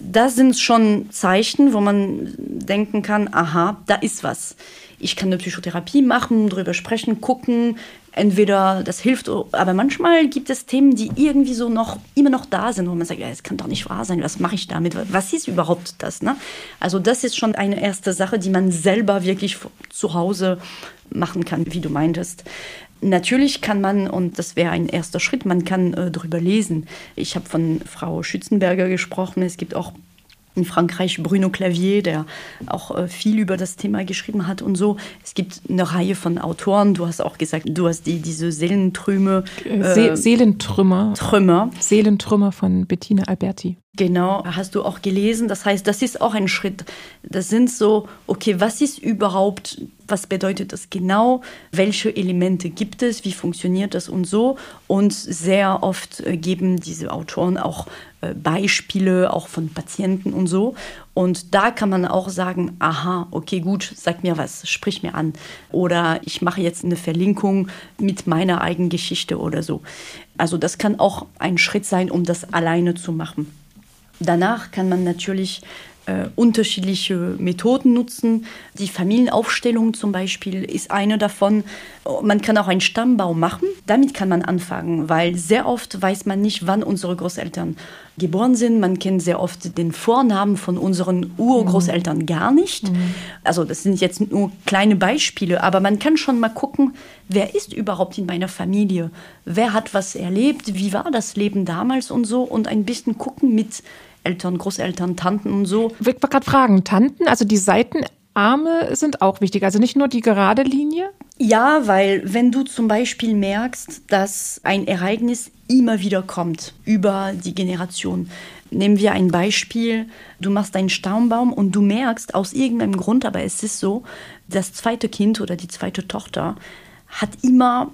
das sind schon Zeichen, wo man denken kann, aha, da ist was. Ich kann eine Psychotherapie machen, drüber sprechen, gucken, entweder das hilft, aber manchmal gibt es Themen, die irgendwie so noch immer noch da sind, wo man sagt, ja, es kann doch nicht wahr sein, was mache ich damit? Was ist überhaupt das? Ne? Also das ist schon eine erste Sache, die man selber wirklich zu Hause machen kann, wie du meintest. Natürlich kann man, und das wäre ein erster Schritt, man kann äh, darüber lesen. Ich habe von Frau Schützenberger gesprochen. Es gibt auch in Frankreich Bruno Clavier, der auch äh, viel über das Thema geschrieben hat und so. Es gibt eine Reihe von Autoren. Du hast auch gesagt, du hast die, diese Seelentrüme. Äh, Se Seelentrümmer. Trümmer. Seelentrümmer von Bettina Alberti. Genau, hast du auch gelesen. Das heißt, das ist auch ein Schritt. Das sind so, okay, was ist überhaupt, was bedeutet das genau? Welche Elemente gibt es? Wie funktioniert das und so? Und sehr oft äh, geben diese Autoren auch äh, Beispiele auch von Patienten und so. Und da kann man auch sagen, aha, okay, gut, sag mir was, sprich mir an. Oder ich mache jetzt eine Verlinkung mit meiner eigenen Geschichte oder so. Also das kann auch ein Schritt sein, um das alleine zu machen. Danach kann man natürlich äh, unterschiedliche Methoden nutzen. Die Familienaufstellung zum Beispiel ist eine davon. Man kann auch einen Stammbaum machen. Damit kann man anfangen, weil sehr oft weiß man nicht, wann unsere Großeltern geboren sind. Man kennt sehr oft den Vornamen von unseren Urgroßeltern mhm. gar nicht. Mhm. Also das sind jetzt nur kleine Beispiele, aber man kann schon mal gucken, wer ist überhaupt in meiner Familie? Wer hat was erlebt? Wie war das Leben damals und so? Und ein bisschen gucken mit Eltern, Großeltern, Tanten und so. Ich wollte gerade fragen, Tanten, also die Seitenarme sind auch wichtig, also nicht nur die gerade Linie? Ja, weil wenn du zum Beispiel merkst, dass ein Ereignis immer wieder kommt über die Generation, nehmen wir ein Beispiel. Du machst einen Staumbaum und du merkst aus irgendeinem Grund, aber es ist so, das zweite Kind oder die zweite Tochter hat immer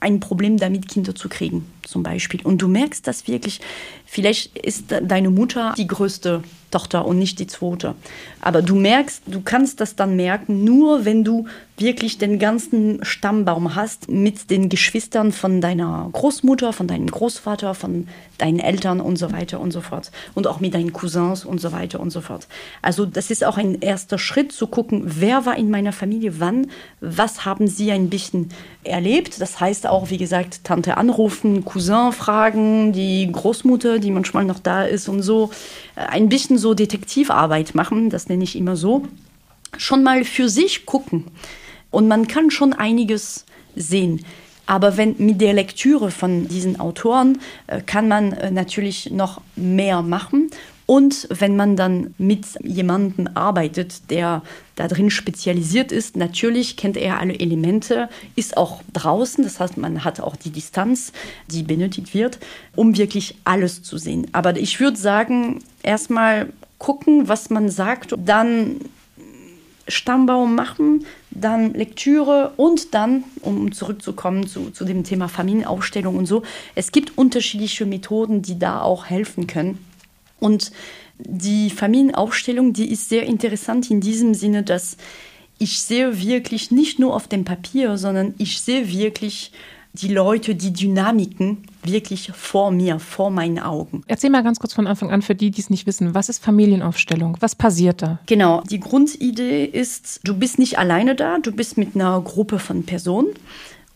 ein Problem damit, Kinder zu kriegen, zum Beispiel. Und du merkst das wirklich, vielleicht ist deine Mutter die größte Tochter und nicht die zweite. Aber du merkst, du kannst das dann merken, nur wenn du wirklich den ganzen Stammbaum hast mit den Geschwistern von deiner Großmutter, von deinem Großvater, von deinen Eltern und so weiter und so fort. Und auch mit deinen Cousins und so weiter und so fort. Also das ist auch ein erster Schritt zu gucken, wer war in meiner Familie wann, was haben sie ein bisschen erlebt. Das heißt auch, wie gesagt, Tante anrufen, Cousin fragen, die Großmutter, die manchmal noch da ist und so. Ein bisschen so Detektivarbeit machen, das nenne ich immer so. Schon mal für sich gucken und man kann schon einiges sehen. Aber wenn mit der Lektüre von diesen Autoren äh, kann man äh, natürlich noch mehr machen. Und wenn man dann mit jemandem arbeitet, der da drin spezialisiert ist, natürlich kennt er alle Elemente, ist auch draußen, das heißt, man hat auch die Distanz, die benötigt wird, um wirklich alles zu sehen. Aber ich würde sagen, erstmal gucken, was man sagt, dann Stammbaum machen, dann Lektüre und dann, um zurückzukommen zu, zu dem Thema Familienaufstellung und so, es gibt unterschiedliche Methoden, die da auch helfen können. Und die Familienaufstellung, die ist sehr interessant in diesem Sinne, dass ich sehe wirklich nicht nur auf dem Papier, sondern ich sehe wirklich die Leute, die Dynamiken wirklich vor mir, vor meinen Augen. Erzähl mal ganz kurz von Anfang an für die, die es nicht wissen. Was ist Familienaufstellung? Was passiert da? Genau, die Grundidee ist, du bist nicht alleine da, du bist mit einer Gruppe von Personen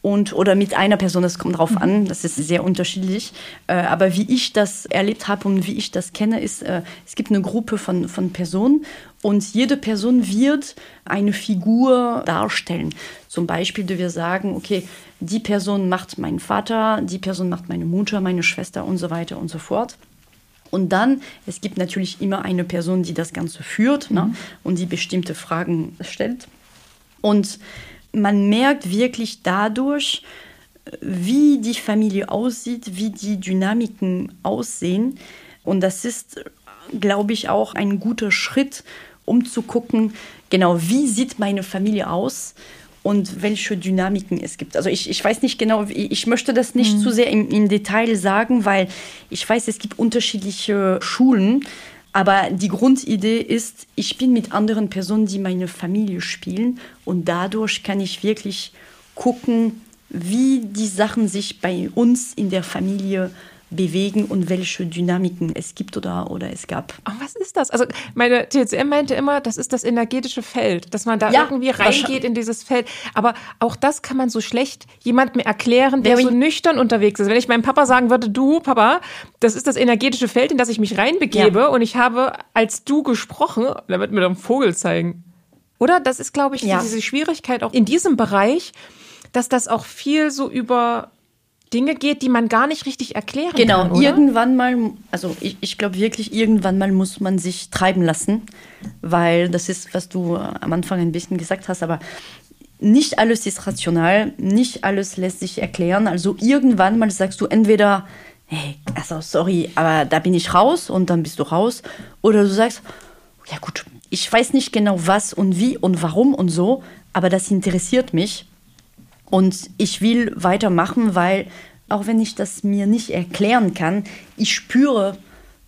und oder mit einer Person, das kommt drauf an, das ist sehr unterschiedlich. Äh, aber wie ich das erlebt habe und wie ich das kenne, ist, äh, es gibt eine Gruppe von, von Personen und jede Person wird eine Figur darstellen. Zum Beispiel, du wir sagen, okay, die Person macht meinen Vater, die Person macht meine Mutter, meine Schwester und so weiter und so fort. Und dann, es gibt natürlich immer eine Person, die das Ganze führt ne, mhm. ne, und die bestimmte Fragen stellt. Und man merkt wirklich dadurch, wie die Familie aussieht, wie die Dynamiken aussehen. Und das ist, glaube ich, auch ein guter Schritt, um zu gucken, genau, wie sieht meine Familie aus und welche Dynamiken es gibt. Also ich, ich weiß nicht genau, ich möchte das nicht mhm. zu sehr im, im Detail sagen, weil ich weiß, es gibt unterschiedliche Schulen. Aber die Grundidee ist, ich bin mit anderen Personen, die meine Familie spielen. Und dadurch kann ich wirklich gucken, wie die Sachen sich bei uns in der Familie bewegen und welche Dynamiken es gibt oder, oder es gab. Oh, was ist das? Also meine TCM meinte immer, das ist das energetische Feld, dass man da ja, irgendwie reingeht in dieses Feld. Aber auch das kann man so schlecht jemandem erklären, der so nüchtern unterwegs ist. Wenn ich meinem Papa sagen würde, du Papa, das ist das energetische Feld, in das ich mich reinbegebe ja. und ich habe als du gesprochen, der wird mir doch einen Vogel zeigen. Oder? Das ist, glaube ich, ja. diese Schwierigkeit auch in diesem Bereich, dass das auch viel so über Dinge geht, die man gar nicht richtig erklären genau, kann. Genau, irgendwann mal, also ich, ich glaube wirklich, irgendwann mal muss man sich treiben lassen, weil das ist, was du am Anfang ein bisschen gesagt hast, aber nicht alles ist rational, nicht alles lässt sich erklären. Also irgendwann mal sagst du entweder, hey, also sorry, aber da bin ich raus und dann bist du raus. Oder du sagst, ja gut, ich weiß nicht genau was und wie und warum und so, aber das interessiert mich und ich will weitermachen, weil auch wenn ich das mir nicht erklären kann, ich spüre,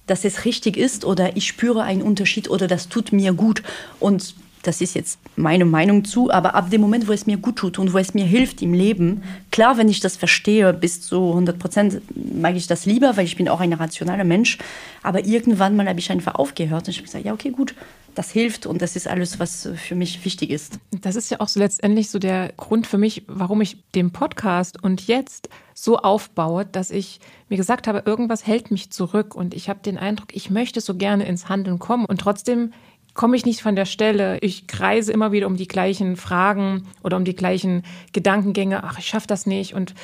dass es richtig ist oder ich spüre einen Unterschied oder das tut mir gut. Und das ist jetzt meine Meinung zu, aber ab dem Moment, wo es mir gut tut und wo es mir hilft im Leben, klar, wenn ich das verstehe, bis zu 100 Prozent mag ich das lieber, weil ich bin auch ein rationaler Mensch. Aber irgendwann mal habe ich einfach aufgehört und ich habe gesagt, ja, okay, gut, das hilft und das ist alles, was für mich wichtig ist. Das ist ja auch so letztendlich so der Grund für mich, warum ich den Podcast und jetzt so aufbaue, dass ich mir gesagt habe, irgendwas hält mich zurück und ich habe den Eindruck, ich möchte so gerne ins Handeln kommen und trotzdem komme ich nicht von der Stelle. Ich kreise immer wieder um die gleichen Fragen oder um die gleichen Gedankengänge. Ach, ich schaffe das nicht und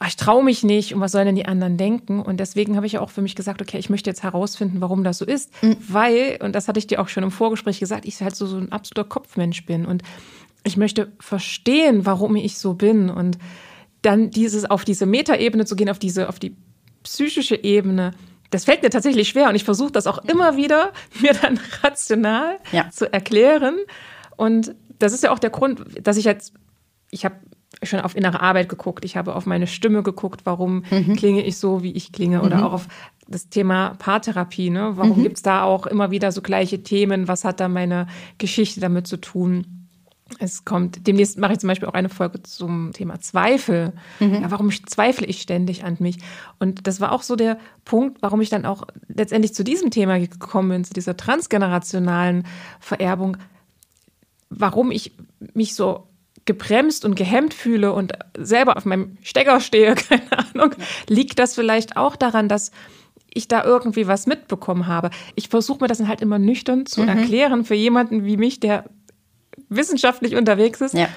ach, ich traue mich nicht und was sollen denn die anderen denken? Und deswegen habe ich auch für mich gesagt, okay, ich möchte jetzt herausfinden, warum das so ist, mhm. weil, und das hatte ich dir auch schon im Vorgespräch gesagt, ich halt so, so ein absoluter Kopfmensch bin und ich möchte verstehen, warum ich so bin und dann dieses auf diese Metaebene zu gehen, auf diese auf die psychische Ebene das fällt mir tatsächlich schwer und ich versuche das auch immer wieder, mir dann rational ja. zu erklären. Und das ist ja auch der Grund, dass ich jetzt, ich habe schon auf innere Arbeit geguckt, ich habe auf meine Stimme geguckt, warum mhm. klinge ich so, wie ich klinge, oder mhm. auch auf das Thema Paartherapie, ne? Warum mhm. gibt es da auch immer wieder so gleiche Themen? Was hat da meine Geschichte damit zu tun? Es kommt, demnächst mache ich zum Beispiel auch eine Folge zum Thema Zweifel. Mhm. Ja, warum zweifle ich ständig an mich? Und das war auch so der Punkt, warum ich dann auch letztendlich zu diesem Thema gekommen bin, zu dieser transgenerationalen Vererbung, warum ich mich so gebremst und gehemmt fühle und selber auf meinem Stecker stehe, keine Ahnung, liegt das vielleicht auch daran, dass ich da irgendwie was mitbekommen habe. Ich versuche mir das dann halt immer nüchtern zu mhm. erklären für jemanden wie mich, der wissenschaftlich unterwegs ist. Ja.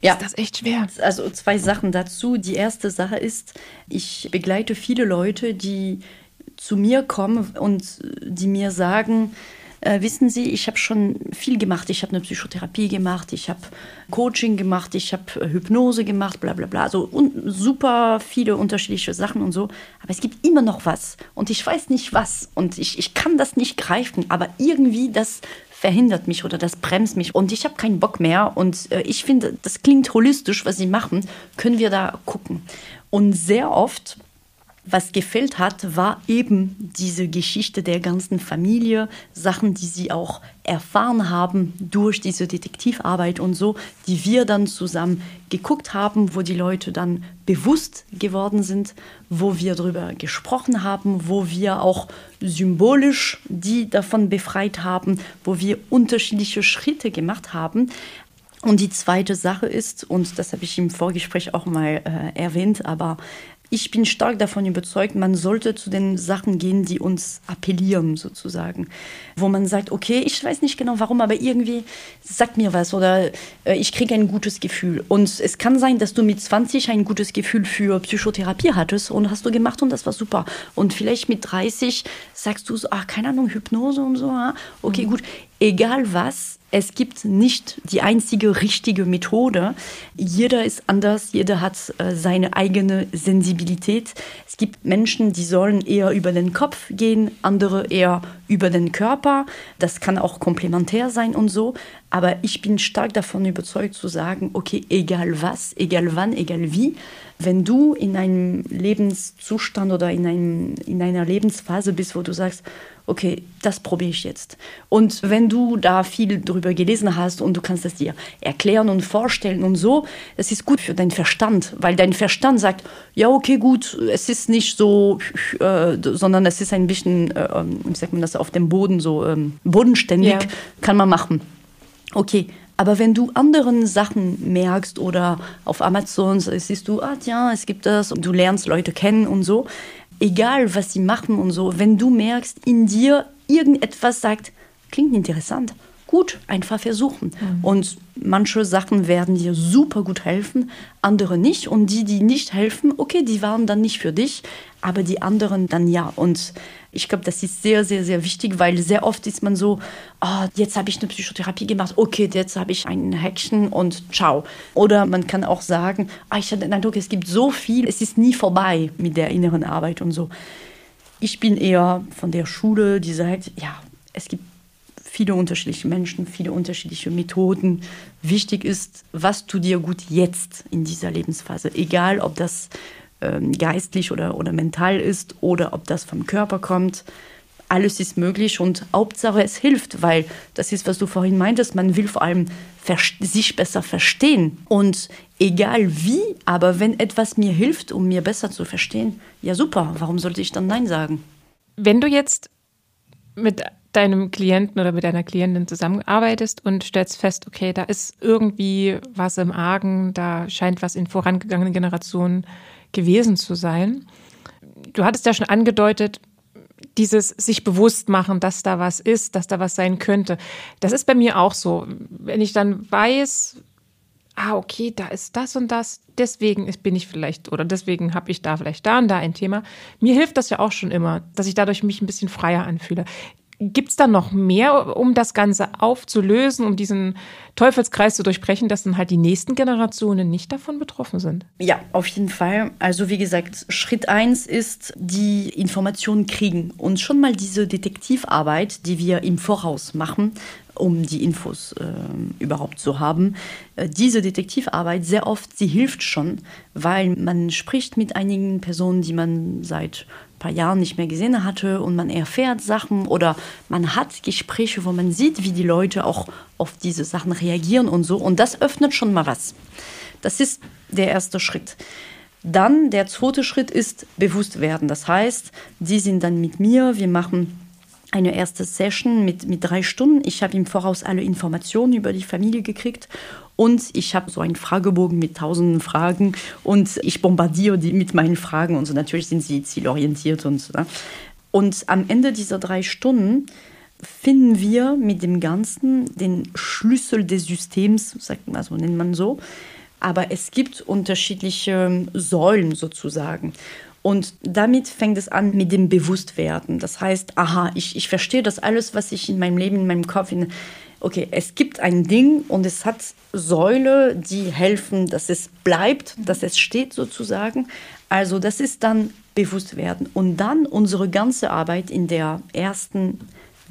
Ja. Ist das echt schwer? Also zwei Sachen dazu. Die erste Sache ist, ich begleite viele Leute, die zu mir kommen und die mir sagen, äh, wissen Sie, ich habe schon viel gemacht. Ich habe eine Psychotherapie gemacht, ich habe Coaching gemacht, ich habe äh, Hypnose gemacht, bla bla bla. Also super viele unterschiedliche Sachen und so. Aber es gibt immer noch was. Und ich weiß nicht was. Und ich, ich kann das nicht greifen. Aber irgendwie das verhindert mich oder das bremst mich. Und ich habe keinen Bock mehr. Und äh, ich finde, das klingt holistisch, was sie machen, können wir da gucken. Und sehr oft was gefällt hat, war eben diese Geschichte der ganzen Familie, Sachen, die sie auch erfahren haben durch diese Detektivarbeit und so, die wir dann zusammen geguckt haben, wo die Leute dann bewusst geworden sind, wo wir darüber gesprochen haben, wo wir auch symbolisch die davon befreit haben, wo wir unterschiedliche Schritte gemacht haben. Und die zweite Sache ist, und das habe ich im Vorgespräch auch mal äh, erwähnt, aber ich bin stark davon überzeugt, man sollte zu den Sachen gehen, die uns appellieren, sozusagen. Wo man sagt, okay, ich weiß nicht genau warum, aber irgendwie sagt mir was oder äh, ich kriege ein gutes Gefühl. Und es kann sein, dass du mit 20 ein gutes Gefühl für Psychotherapie hattest und hast du gemacht und das war super. Und vielleicht mit 30 sagst du so, ach, keine Ahnung, Hypnose und so. Ah, okay, mhm. gut. Egal was, es gibt nicht die einzige richtige Methode. Jeder ist anders, jeder hat äh, seine eigene Sensibilität. Es gibt Menschen, die sollen eher über den Kopf gehen, andere eher über den Körper. Das kann auch komplementär sein und so. Aber ich bin stark davon überzeugt zu sagen, okay, egal was, egal wann, egal wie, wenn du in einem Lebenszustand oder in, einem, in einer Lebensphase bist, wo du sagst, okay, das probiere ich jetzt. Und wenn du da viel drüber gelesen hast und du kannst es dir erklären und vorstellen und so, es ist gut für deinen Verstand, weil dein Verstand sagt, ja, okay, gut, es ist nicht so, äh, sondern es ist ein bisschen, äh, ähm, wie sagt man das, auf dem Boden so ähm, bodenständig, ja. kann man machen. Okay, aber wenn du anderen Sachen merkst oder auf Amazon siehst du, ah ja, es gibt das und du lernst Leute kennen und so, egal was sie machen und so, wenn du merkst, in dir irgendetwas sagt, klingt interessant, gut, einfach versuchen. Mhm. Und manche Sachen werden dir super gut helfen, andere nicht. Und die, die nicht helfen, okay, die waren dann nicht für dich, aber die anderen dann ja. Und ich glaube, das ist sehr, sehr, sehr wichtig, weil sehr oft ist man so, oh, jetzt habe ich eine Psychotherapie gemacht, okay, jetzt habe ich ein Häkchen und ciao. Oder man kann auch sagen, oh, ich habe den Eindruck, es gibt so viel, es ist nie vorbei mit der inneren Arbeit und so. Ich bin eher von der Schule, die sagt, ja, es gibt viele unterschiedliche Menschen, viele unterschiedliche Methoden. Wichtig ist, was tut dir gut jetzt in dieser Lebensphase, egal ob das ähm, geistlich oder, oder mental ist oder ob das vom Körper kommt. Alles ist möglich und Hauptsache es hilft, weil das ist, was du vorhin meintest, man will vor allem sich besser verstehen. Und egal wie, aber wenn etwas mir hilft, um mir besser zu verstehen, ja super, warum sollte ich dann Nein sagen? Wenn du jetzt mit deinem Klienten oder mit deiner Klientin zusammenarbeitest und stellst fest, okay, da ist irgendwie was im Argen, da scheint was in vorangegangenen Generationen gewesen zu sein. Du hattest ja schon angedeutet, dieses sich bewusst machen, dass da was ist, dass da was sein könnte. Das ist bei mir auch so. Wenn ich dann weiß, ah, okay, da ist das und das, deswegen bin ich vielleicht oder deswegen habe ich da vielleicht da und da ein Thema. Mir hilft das ja auch schon immer, dass ich dadurch mich ein bisschen freier anfühle. Gibt es da noch mehr, um das Ganze aufzulösen, um diesen Teufelskreis zu durchbrechen, dass dann halt die nächsten Generationen nicht davon betroffen sind? Ja, auf jeden Fall. Also wie gesagt, Schritt eins ist die Informationen kriegen und schon mal diese Detektivarbeit, die wir im Voraus machen, um die Infos äh, überhaupt zu haben. Äh, diese Detektivarbeit sehr oft, sie hilft schon, weil man spricht mit einigen Personen, die man seit paar Jahren nicht mehr gesehen hatte und man erfährt Sachen oder man hat Gespräche, wo man sieht, wie die Leute auch auf diese Sachen reagieren und so. Und das öffnet schon mal was. Das ist der erste Schritt. Dann der zweite Schritt ist bewusst werden. Das heißt, die sind dann mit mir, wir machen eine erste Session mit, mit drei Stunden. Ich habe im Voraus alle Informationen über die Familie gekriegt und ich habe so einen Fragebogen mit tausenden Fragen und ich bombardiere die mit meinen Fragen und so. Natürlich sind sie zielorientiert und so. Ne? Und am Ende dieser drei Stunden finden wir mit dem Ganzen den Schlüssel des Systems, sagt man so, nennt man so. Aber es gibt unterschiedliche Säulen sozusagen. Und damit fängt es an mit dem Bewusstwerden. Das heißt, aha, ich, ich verstehe das alles, was ich in meinem Leben, in meinem Kopf, in, okay, es gibt ein Ding und es hat Säule, die helfen, dass es bleibt, dass es steht sozusagen. Also das ist dann Bewusstwerden. Und dann unsere ganze Arbeit in der ersten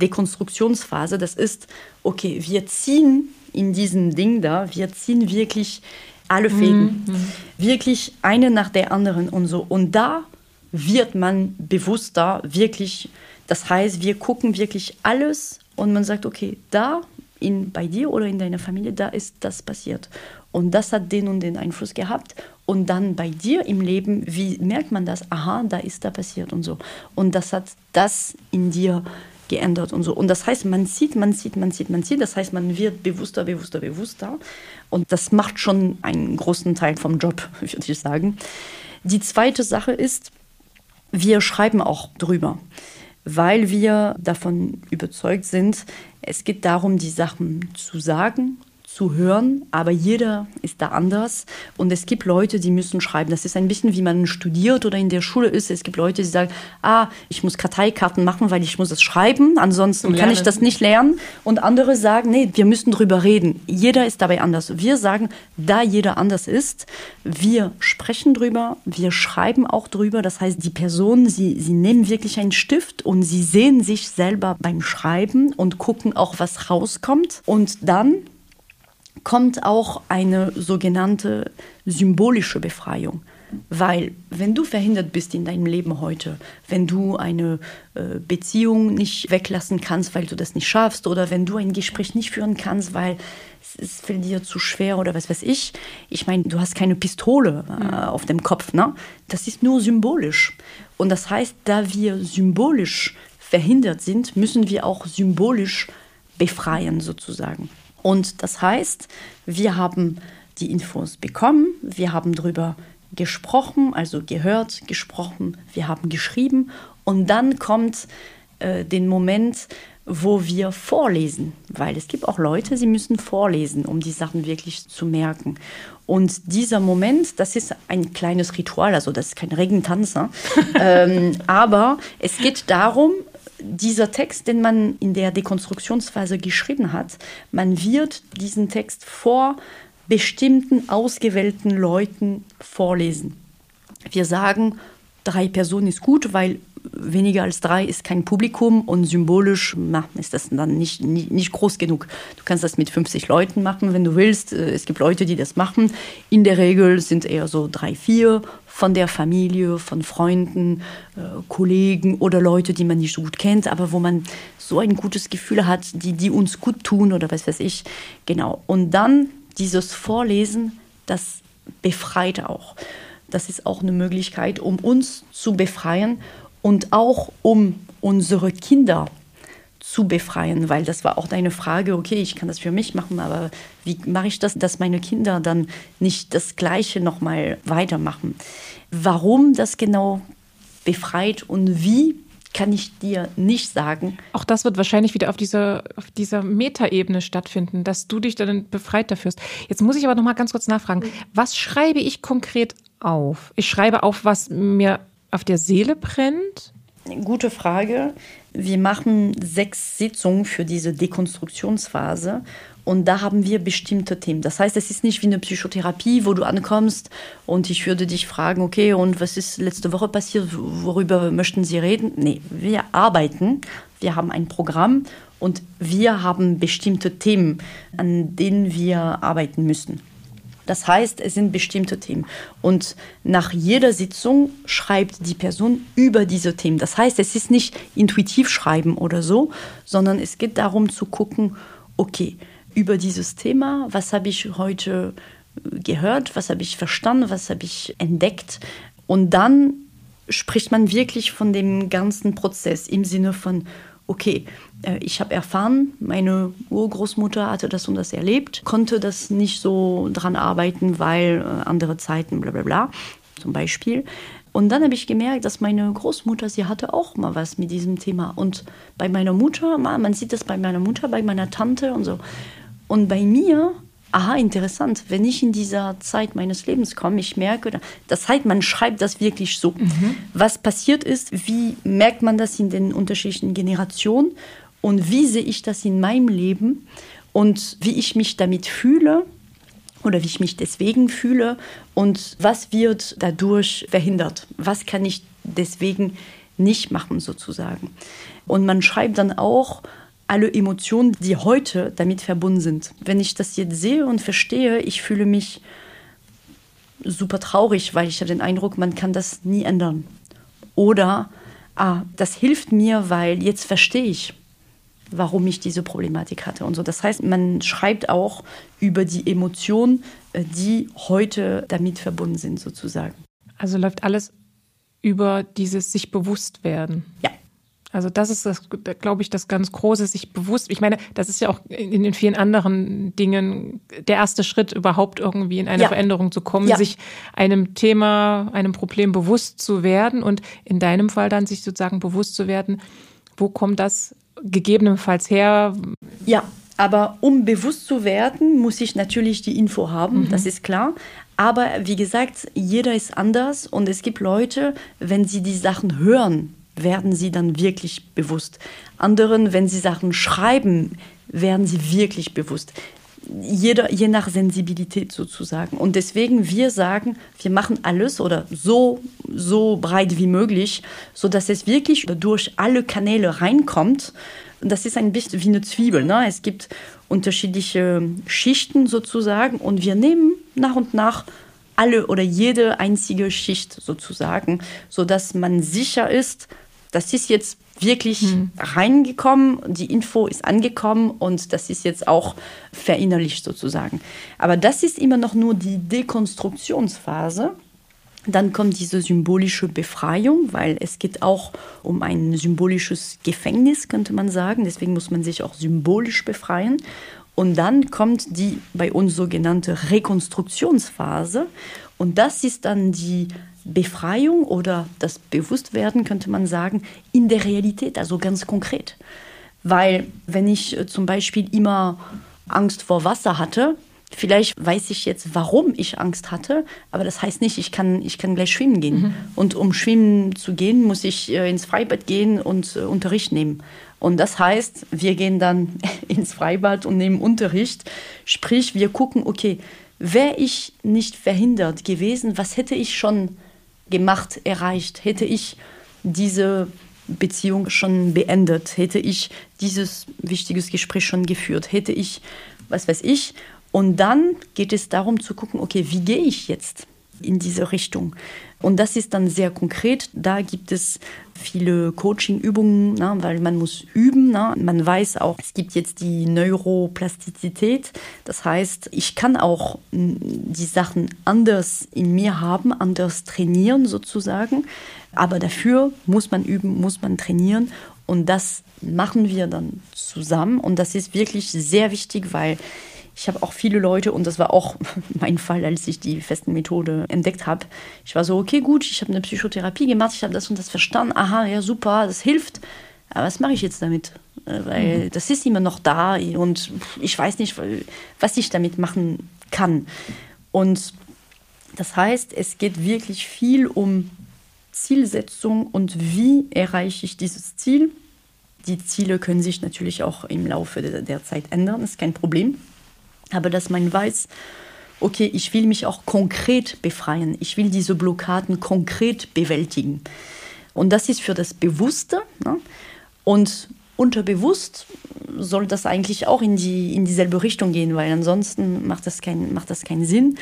Dekonstruktionsphase, das ist, okay, wir ziehen in diesem Ding da, wir ziehen wirklich alle Fäden. Mhm. Wirklich eine nach der anderen und so. Und da wird man bewusster, wirklich. Das heißt, wir gucken wirklich alles und man sagt, okay, da in, bei dir oder in deiner Familie, da ist das passiert. Und das hat den und den Einfluss gehabt. Und dann bei dir im Leben, wie merkt man das? Aha, da ist da passiert und so. Und das hat das in dir geändert und so. Und das heißt, man sieht, man sieht, man sieht, man sieht. Das heißt, man wird bewusster, bewusster, bewusster. Und das macht schon einen großen Teil vom Job, würde ich sagen. Die zweite Sache ist, wir schreiben auch drüber, weil wir davon überzeugt sind, es geht darum, die Sachen zu sagen, zu hören, aber jeder ist da anders und es gibt Leute, die müssen schreiben. Das ist ein bisschen wie man studiert oder in der Schule ist. Es gibt Leute, die sagen, ah, ich muss Karteikarten machen, weil ich muss es schreiben, ansonsten kann ich das nicht lernen. Und andere sagen, nee, wir müssen drüber reden. Jeder ist dabei anders. Wir sagen, da jeder anders ist, wir sprechen drüber, wir schreiben auch drüber. Das heißt, die Personen, sie, sie nehmen wirklich einen Stift und sie sehen sich selber beim Schreiben und gucken auch, was rauskommt. Und dann kommt auch eine sogenannte symbolische Befreiung. Weil wenn du verhindert bist in deinem Leben heute, wenn du eine äh, Beziehung nicht weglassen kannst, weil du das nicht schaffst, oder wenn du ein Gespräch nicht führen kannst, weil es, es fällt dir zu schwer oder was weiß ich, ich meine, du hast keine Pistole äh, mhm. auf dem Kopf, ne? Das ist nur symbolisch. Und das heißt, da wir symbolisch verhindert sind, müssen wir auch symbolisch befreien sozusagen. Und das heißt, wir haben die Infos bekommen, wir haben darüber gesprochen, also gehört, gesprochen, wir haben geschrieben und dann kommt äh, den Moment, wo wir vorlesen, weil es gibt auch Leute, sie müssen vorlesen, um die Sachen wirklich zu merken. Und dieser Moment, das ist ein kleines Ritual, also das ist kein Regentanz, ne? ähm, aber es geht darum, dieser Text, den man in der Dekonstruktionsphase geschrieben hat, man wird diesen Text vor bestimmten ausgewählten Leuten vorlesen. Wir sagen, drei Personen ist gut, weil weniger als drei ist kein Publikum und symbolisch na, ist das dann nicht, nicht, nicht, groß genug. Du kannst das mit 50 Leuten machen, wenn du willst. Äh, es gibt Leute, die das machen. In der Regel sind eher so drei, vier von der Familie, von Freunden, äh, Kollegen oder Leute, die man nicht so gut kennt, aber wo man so ein gutes Gefühl hat, die, die uns gut tun oder was weiß ich. Genau. Und dann dieses Vorlesen, das befreit auch. Das ist auch eine Möglichkeit, um uns zu befreien und auch um unsere Kinder zu befreien, weil das war auch deine Frage, okay, ich kann das für mich machen, aber wie mache ich das, dass meine Kinder dann nicht das Gleiche nochmal weitermachen? Warum das genau befreit und wie kann ich dir nicht sagen. Auch das wird wahrscheinlich wieder auf dieser, auf dieser Metaebene stattfinden, dass du dich dann befreit dafür hast. Jetzt muss ich aber noch mal ganz kurz nachfragen. Was schreibe ich konkret auf? Ich schreibe auf, was mir auf der Seele brennt? Gute Frage. Wir machen sechs Sitzungen für diese Dekonstruktionsphase und da haben wir bestimmte Themen. Das heißt, es ist nicht wie eine Psychotherapie, wo du ankommst und ich würde dich fragen, okay, und was ist letzte Woche passiert, worüber möchten Sie reden? Nee, wir arbeiten, wir haben ein Programm und wir haben bestimmte Themen, an denen wir arbeiten müssen. Das heißt, es sind bestimmte Themen. Und nach jeder Sitzung schreibt die Person über diese Themen. Das heißt, es ist nicht intuitiv schreiben oder so, sondern es geht darum zu gucken, okay, über dieses Thema, was habe ich heute gehört, was habe ich verstanden, was habe ich entdeckt. Und dann spricht man wirklich von dem ganzen Prozess im Sinne von, okay, äh, ich habe erfahren, meine Urgroßmutter hatte das und das erlebt, konnte das nicht so dran arbeiten, weil äh, andere Zeiten, bla bla bla, zum Beispiel. Und dann habe ich gemerkt, dass meine Großmutter, sie hatte auch mal was mit diesem Thema. Und bei meiner Mutter, man sieht das bei meiner Mutter, bei meiner Tante und so. Und bei mir aha, interessant, wenn ich in dieser Zeit meines Lebens komme, ich merke, das heißt, man schreibt das wirklich so. Mhm. Was passiert ist, wie merkt man das in den unterschiedlichen Generationen und wie sehe ich das in meinem Leben und wie ich mich damit fühle oder wie ich mich deswegen fühle und was wird dadurch verhindert, was kann ich deswegen nicht machen sozusagen. Und man schreibt dann auch, alle Emotionen, die heute damit verbunden sind. Wenn ich das jetzt sehe und verstehe, ich fühle mich super traurig, weil ich habe den Eindruck, man kann das nie ändern. Oder, ah, das hilft mir, weil jetzt verstehe ich, warum ich diese Problematik hatte und so. Das heißt, man schreibt auch über die Emotionen, äh, die heute damit verbunden sind, sozusagen. Also läuft alles über dieses sich bewusst werden. Ja. Also das ist das, glaube ich, das ganz Große, sich bewusst. Ich meine, das ist ja auch in den vielen anderen Dingen der erste Schritt, überhaupt irgendwie in eine ja. Veränderung zu kommen, ja. sich einem Thema, einem Problem bewusst zu werden und in deinem Fall dann sich sozusagen bewusst zu werden, wo kommt das gegebenenfalls her? Ja, aber um bewusst zu werden, muss ich natürlich die Info haben, mhm. das ist klar. Aber wie gesagt, jeder ist anders und es gibt Leute, wenn sie die Sachen hören, werden sie dann wirklich bewusst. Anderen, wenn sie Sachen schreiben, werden sie wirklich bewusst. Jeder, je nach Sensibilität sozusagen. Und deswegen, wir sagen, wir machen alles oder so, so breit wie möglich, sodass es wirklich durch alle Kanäle reinkommt. Das ist ein bisschen wie eine Zwiebel. Ne? Es gibt unterschiedliche Schichten sozusagen und wir nehmen nach und nach alle oder jede einzige Schicht sozusagen, sodass man sicher ist, das ist jetzt wirklich hm. reingekommen, die Info ist angekommen und das ist jetzt auch verinnerlicht sozusagen. Aber das ist immer noch nur die Dekonstruktionsphase. Dann kommt diese symbolische Befreiung, weil es geht auch um ein symbolisches Gefängnis, könnte man sagen. Deswegen muss man sich auch symbolisch befreien. Und dann kommt die bei uns sogenannte Rekonstruktionsphase. Und das ist dann die Befreiung oder das Bewusstwerden, könnte man sagen, in der Realität, also ganz konkret. Weil wenn ich äh, zum Beispiel immer Angst vor Wasser hatte, vielleicht weiß ich jetzt, warum ich Angst hatte, aber das heißt nicht, ich kann, ich kann gleich schwimmen gehen. Mhm. Und um schwimmen zu gehen, muss ich äh, ins Freibad gehen und äh, Unterricht nehmen. Und das heißt, wir gehen dann ins Freibad und nehmen Unterricht. Sprich, wir gucken, okay, wäre ich nicht verhindert gewesen, was hätte ich schon gemacht, erreicht? Hätte ich diese Beziehung schon beendet? Hätte ich dieses wichtiges Gespräch schon geführt? Hätte ich, was weiß ich? Und dann geht es darum zu gucken, okay, wie gehe ich jetzt in diese Richtung? Und das ist dann sehr konkret. Da gibt es viele Coaching-Übungen, ne, weil man muss üben. Ne. Man weiß auch, es gibt jetzt die Neuroplastizität. Das heißt, ich kann auch die Sachen anders in mir haben, anders trainieren sozusagen. Aber dafür muss man üben, muss man trainieren. Und das machen wir dann zusammen. Und das ist wirklich sehr wichtig, weil ich habe auch viele Leute, und das war auch mein Fall, als ich die festen Methode entdeckt habe. Ich war so, okay, gut, ich habe eine Psychotherapie gemacht, ich habe das und das verstanden. Aha, ja, super, das hilft. Aber was mache ich jetzt damit? Äh, weil mhm. das ist immer noch da und ich weiß nicht, was ich damit machen kann. Und das heißt, es geht wirklich viel um Zielsetzung und wie erreiche ich dieses Ziel. Die Ziele können sich natürlich auch im Laufe der, der Zeit ändern, ist kein Problem. Aber dass man weiß, okay, ich will mich auch konkret befreien, ich will diese Blockaden konkret bewältigen. Und das ist für das Bewusste. Ne? Und unterbewusst soll das eigentlich auch in, die, in dieselbe Richtung gehen, weil ansonsten macht das, kein, macht das keinen Sinn.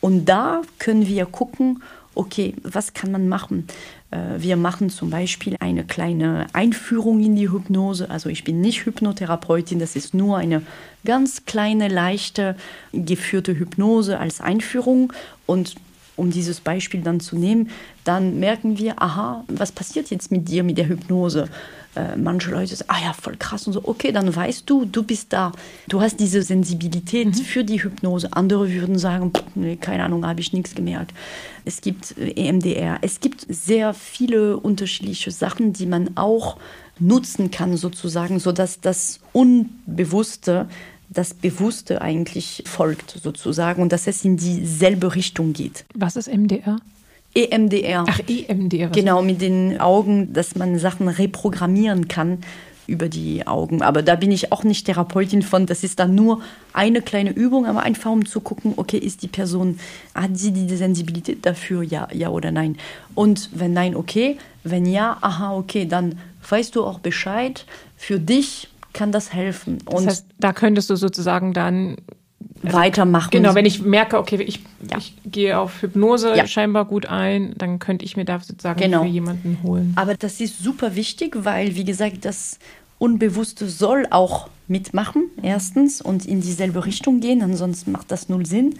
Und da können wir gucken, okay, was kann man machen? Äh, wir machen zum Beispiel eine kleine Einführung in die Hypnose. Also ich bin nicht Hypnotherapeutin, das ist nur eine ganz kleine, leichte, geführte Hypnose als Einführung. Und um dieses Beispiel dann zu nehmen, dann merken wir, aha, was passiert jetzt mit dir, mit der Hypnose? Äh, manche Leute sagen, ah ja, voll krass und so, okay, dann weißt du, du bist da. Du hast diese Sensibilität mhm. für die Hypnose. Andere würden sagen, pff, nee, keine Ahnung, habe ich nichts gemerkt. Es gibt äh, EMDR. Es gibt sehr viele unterschiedliche Sachen, die man auch nutzen kann, sozusagen, sodass das Unbewusste das Bewusste eigentlich folgt, sozusagen, und dass es in dieselbe Richtung geht. Was ist MDR? EMDR. Ach, EMDR. Genau, mit den Augen, dass man Sachen reprogrammieren kann über die Augen. Aber da bin ich auch nicht Therapeutin von. Das ist dann nur eine kleine Übung, aber einfach um zu gucken, okay, ist die Person, hat sie die Sensibilität dafür, ja, ja oder nein? Und wenn nein, okay. Wenn ja, aha, okay, dann weißt du auch Bescheid. Für dich kann das helfen. Und das heißt, da könntest du sozusagen dann weitermachen. Genau, wenn ich merke, okay, ich, ja. ich gehe auf Hypnose ja. scheinbar gut ein, dann könnte ich mir da sozusagen genau. für jemanden holen. Aber das ist super wichtig, weil, wie gesagt, das Unbewusste soll auch mitmachen, erstens, und in dieselbe Richtung gehen, ansonsten macht das null Sinn.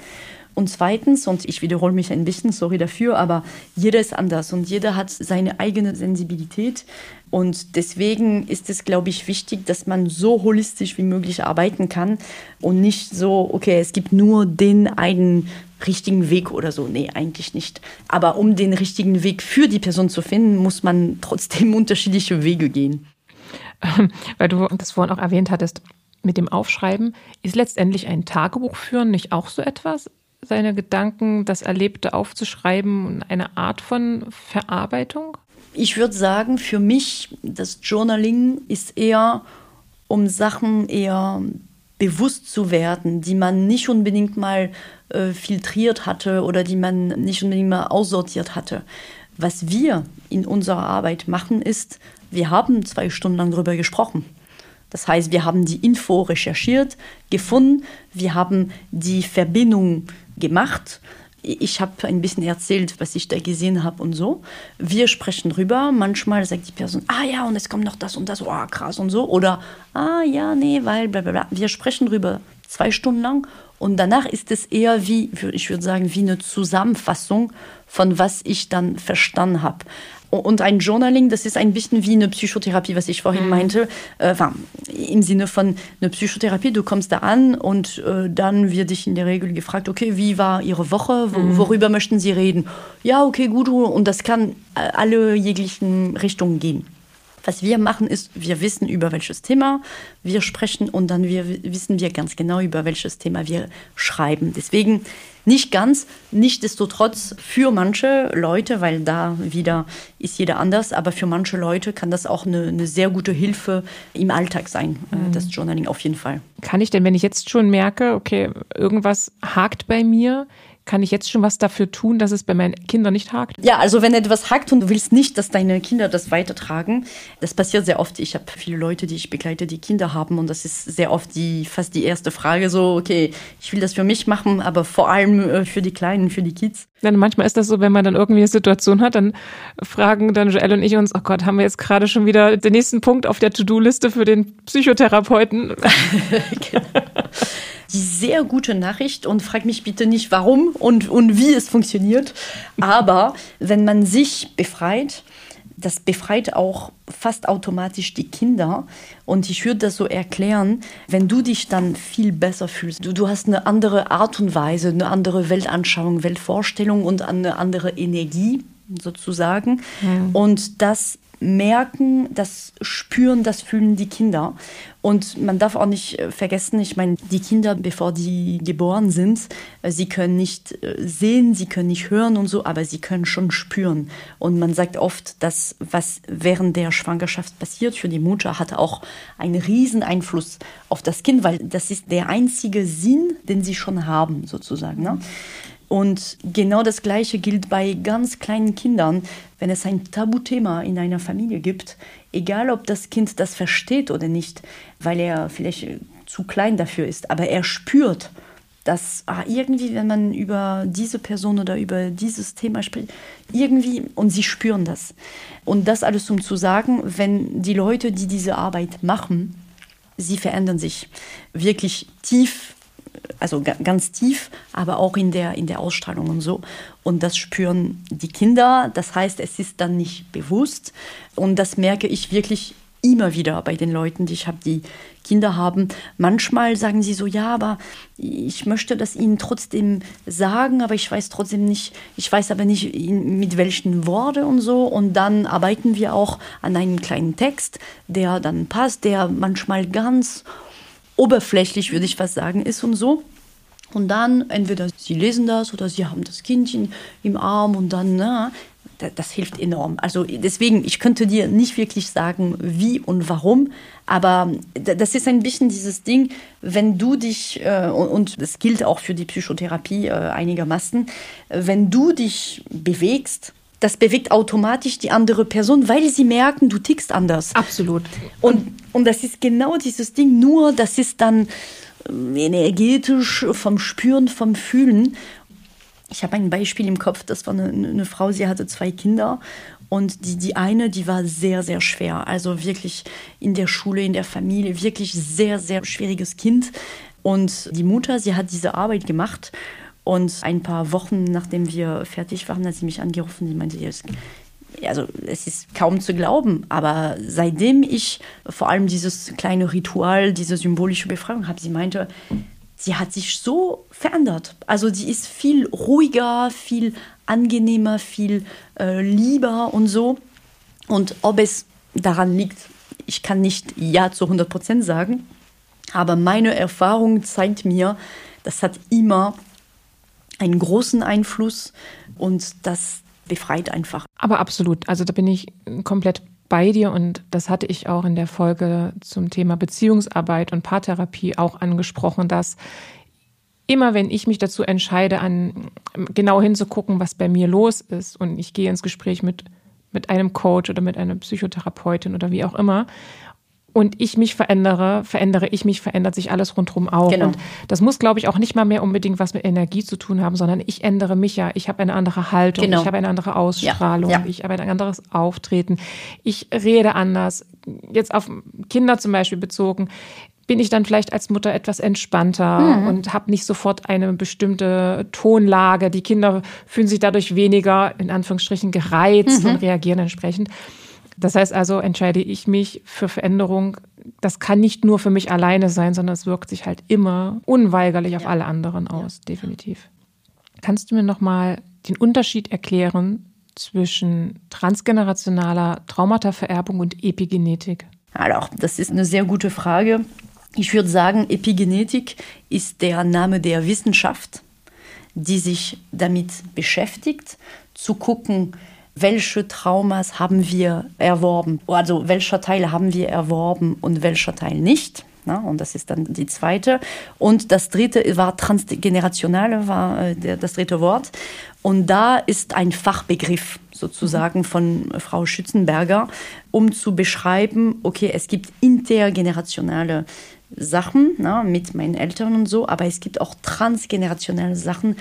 Und zweitens, und ich wiederhole mich ein bisschen, sorry dafür, aber jeder ist anders und jeder hat seine eigene Sensibilität. Und deswegen ist es, glaube ich, wichtig, dass man so holistisch wie möglich arbeiten kann und nicht so, okay, es gibt nur den einen richtigen Weg oder so. Nee, eigentlich nicht. Aber um den richtigen Weg für die Person zu finden, muss man trotzdem unterschiedliche Wege gehen. Weil du das vorhin auch erwähnt hattest, mit dem Aufschreiben, ist letztendlich ein Tagebuch führen nicht auch so etwas? Seine Gedanken, das Erlebte aufzuschreiben und eine Art von Verarbeitung? Ich würde sagen, für mich, das Journaling ist eher, um Sachen eher bewusst zu werden, die man nicht unbedingt mal äh, filtriert hatte oder die man nicht unbedingt mal aussortiert hatte. Was wir in unserer Arbeit machen, ist, wir haben zwei Stunden lang darüber gesprochen. Das heißt, wir haben die Info recherchiert, gefunden, wir haben die Verbindung gemacht. Ich habe ein bisschen erzählt, was ich da gesehen habe und so. Wir sprechen drüber. Manchmal sagt die Person, ah ja, und es kommt noch das und das, oh krass und so. Oder, ah ja, nee, weil bla bla bla. Wir sprechen drüber zwei Stunden lang und danach ist es eher wie, ich würde sagen, wie eine Zusammenfassung von was ich dann verstanden habe. Und ein Journaling, das ist ein bisschen wie eine Psychotherapie, was ich vorhin mhm. meinte. Äh, Im Sinne von eine Psychotherapie, du kommst da an und äh, dann wird dich in der Regel gefragt, okay, wie war Ihre Woche? Wo, mhm. Worüber möchten Sie reden? Ja, okay, gut. Und das kann äh, alle jeglichen Richtungen gehen. Was wir machen ist, wir wissen über welches Thema wir sprechen und dann wir, wissen wir ganz genau, über welches Thema wir schreiben. Deswegen nicht ganz, nichtsdestotrotz für manche Leute, weil da wieder ist jeder anders, aber für manche Leute kann das auch eine, eine sehr gute Hilfe im Alltag sein, äh, mhm. das Journaling auf jeden Fall. Kann ich denn, wenn ich jetzt schon merke, okay, irgendwas hakt bei mir, kann ich jetzt schon was dafür tun, dass es bei meinen Kindern nicht hakt? Ja, also wenn etwas hakt und du willst nicht, dass deine Kinder das weitertragen, das passiert sehr oft. Ich habe viele Leute, die ich begleite, die Kinder haben und das ist sehr oft die fast die erste Frage so, okay, ich will das für mich machen, aber vor allem äh, für die Kleinen, für die Kids. Dann manchmal ist das so, wenn man dann irgendwie eine Situation hat, dann fragen dann Joel und ich uns, oh Gott, haben wir jetzt gerade schon wieder den nächsten Punkt auf der To-Do-Liste für den Psychotherapeuten? genau die sehr gute Nachricht und frag mich bitte nicht, warum und, und wie es funktioniert. Aber wenn man sich befreit, das befreit auch fast automatisch die Kinder. Und ich würde das so erklären, wenn du dich dann viel besser fühlst, du, du hast eine andere Art und Weise, eine andere Weltanschauung, Weltvorstellung und eine andere Energie sozusagen. Mhm. Und das merken, das spüren, das fühlen die Kinder. Und man darf auch nicht äh, vergessen, ich meine, die Kinder, bevor die geboren sind, äh, sie können nicht äh, sehen, sie können nicht hören und so, aber sie können schon spüren. Und man sagt oft, dass was während der Schwangerschaft passiert für die Mutter, hat auch einen riesen Einfluss auf das Kind, weil das ist der einzige Sinn, den sie schon haben, sozusagen. Ne? Und genau das Gleiche gilt bei ganz kleinen Kindern. Wenn es ein Tabuthema in einer Familie gibt, egal ob das Kind das versteht oder nicht, weil er vielleicht zu klein dafür ist, aber er spürt, dass ah, irgendwie, wenn man über diese Person oder über dieses Thema spricht, irgendwie, und sie spüren das. Und das alles, um zu sagen, wenn die Leute, die diese Arbeit machen, sie verändern sich wirklich tief also ganz tief, aber auch in der, in der Ausstrahlung und so. Und das spüren die Kinder. Das heißt, es ist dann nicht bewusst. Und das merke ich wirklich immer wieder bei den Leuten, die ich habe, die Kinder haben. Manchmal sagen sie so, ja, aber ich möchte das ihnen trotzdem sagen, aber ich weiß trotzdem nicht, ich weiß aber nicht mit welchen Worten und so. Und dann arbeiten wir auch an einem kleinen Text, der dann passt, der manchmal ganz oberflächlich, würde ich fast sagen, ist und so. Und dann entweder sie lesen das oder sie haben das Kindchen im Arm und dann, na, das hilft enorm. Also deswegen, ich könnte dir nicht wirklich sagen, wie und warum, aber das ist ein bisschen dieses Ding, wenn du dich, äh, und das gilt auch für die Psychotherapie äh, einigermaßen, wenn du dich bewegst, das bewegt automatisch die andere Person, weil sie merken, du tickst anders. Absolut. Und, und das ist genau dieses Ding, nur das ist dann ähm, energetisch vom Spüren, vom Fühlen. Ich habe ein Beispiel im Kopf, das war eine, eine Frau, sie hatte zwei Kinder und die, die eine, die war sehr, sehr schwer. Also wirklich in der Schule, in der Familie, wirklich sehr, sehr schwieriges Kind. Und die Mutter, sie hat diese Arbeit gemacht und ein paar Wochen nachdem wir fertig waren, hat sie mich angerufen. Sie meinte, also es ist kaum zu glauben, aber seitdem ich vor allem dieses kleine Ritual, diese symbolische Befreiung habe, sie meinte, sie hat sich so verändert. Also sie ist viel ruhiger, viel angenehmer, viel äh, lieber und so. Und ob es daran liegt, ich kann nicht ja zu 100 Prozent sagen, aber meine Erfahrung zeigt mir, das hat immer einen großen Einfluss und das befreit einfach. Aber absolut, also da bin ich komplett bei dir und das hatte ich auch in der Folge zum Thema Beziehungsarbeit und Paartherapie auch angesprochen, dass immer wenn ich mich dazu entscheide, an genau hinzugucken, was bei mir los ist und ich gehe ins Gespräch mit mit einem Coach oder mit einer Psychotherapeutin oder wie auch immer und ich mich verändere, verändere ich mich, verändert sich alles rundherum auch. Genau. Und das muss, glaube ich, auch nicht mal mehr unbedingt was mit Energie zu tun haben, sondern ich ändere mich ja. Ich habe eine andere Haltung, genau. ich habe eine andere Ausstrahlung, ja. Ja. ich habe ein anderes Auftreten, ich rede anders. Jetzt auf Kinder zum Beispiel bezogen, bin ich dann vielleicht als Mutter etwas entspannter mhm. und habe nicht sofort eine bestimmte Tonlage. Die Kinder fühlen sich dadurch weniger, in Anführungsstrichen, gereizt mhm. und reagieren entsprechend. Das heißt also, entscheide ich mich für Veränderung. Das kann nicht nur für mich alleine sein, sondern es wirkt sich halt immer unweigerlich auf ja. alle anderen aus, ja. definitiv. Kannst du mir nochmal den Unterschied erklären zwischen transgenerationaler Traumatavererbung und Epigenetik? Also, das ist eine sehr gute Frage. Ich würde sagen, Epigenetik ist der Name der Wissenschaft, die sich damit beschäftigt, zu gucken, welche Traumas haben wir erworben, also welcher Teil haben wir erworben und welcher Teil nicht. Na, und das ist dann die zweite. Und das dritte war transgenerationale, war äh, das dritte Wort. Und da ist ein Fachbegriff sozusagen mhm. von Frau Schützenberger, um zu beschreiben, okay, es gibt intergenerationale Sachen na, mit meinen Eltern und so, aber es gibt auch transgenerationale Sachen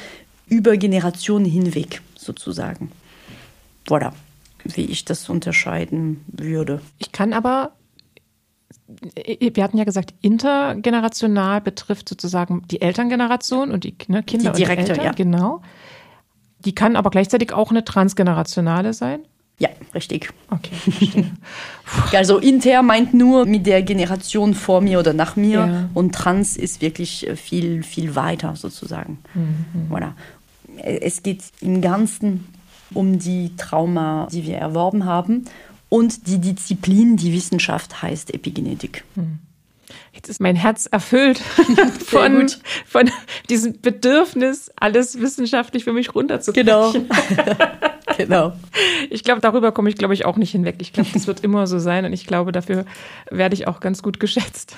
über Generationen hinweg sozusagen voilà, wie ich das unterscheiden würde. Ich kann aber, wir hatten ja gesagt, intergenerational betrifft sozusagen die Elterngeneration und die ne, Kinder die direkte, und die Eltern, ja. genau. Die kann aber gleichzeitig auch eine transgenerationale sein. Ja, richtig. Okay, also inter meint nur mit der Generation vor mir oder nach mir ja. und trans ist wirklich äh, viel, viel weiter sozusagen. Mhm. Voilà. Es geht im Ganzen um die Trauma, die wir erworben haben. Und die Disziplin, die Wissenschaft heißt Epigenetik. Hm. Jetzt ist mein Herz erfüllt von, von diesem Bedürfnis, alles wissenschaftlich für mich runterzubrechen. Genau. genau. Ich glaube, darüber komme ich, glaube ich, auch nicht hinweg. Ich glaube, das wird immer so sein und ich glaube, dafür werde ich auch ganz gut geschätzt,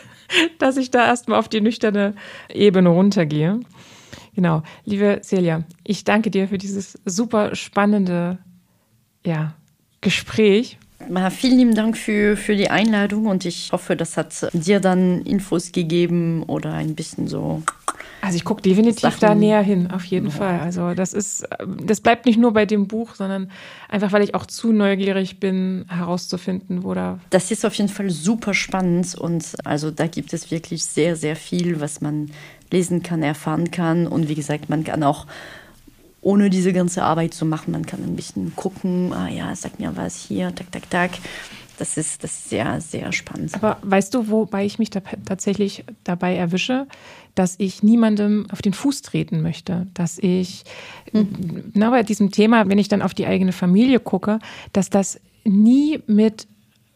dass ich da erstmal auf die nüchterne Ebene runtergehe. Genau. Liebe Celia, ich danke dir für dieses super spannende ja, Gespräch. Vielen lieben Dank für, für die Einladung und ich hoffe, das hat dir dann Infos gegeben oder ein bisschen so. Also ich gucke definitiv Sachen. da näher hin, auf jeden ja. Fall. Also das ist, das bleibt nicht nur bei dem Buch, sondern einfach, weil ich auch zu neugierig bin, herauszufinden, wo da. Das ist auf jeden Fall super spannend und also da gibt es wirklich sehr, sehr viel, was man lesen kann, erfahren kann und wie gesagt, man kann auch ohne diese ganze Arbeit zu machen. Man kann ein bisschen gucken, ah ja, sag mir was hier, tak, tak, tak. Das ist, das ist sehr, sehr spannend. Aber weißt du, wobei ich mich da tatsächlich dabei erwische, dass ich niemandem auf den Fuß treten möchte, dass ich, mhm. na, bei diesem Thema, wenn ich dann auf die eigene Familie gucke, dass das nie mit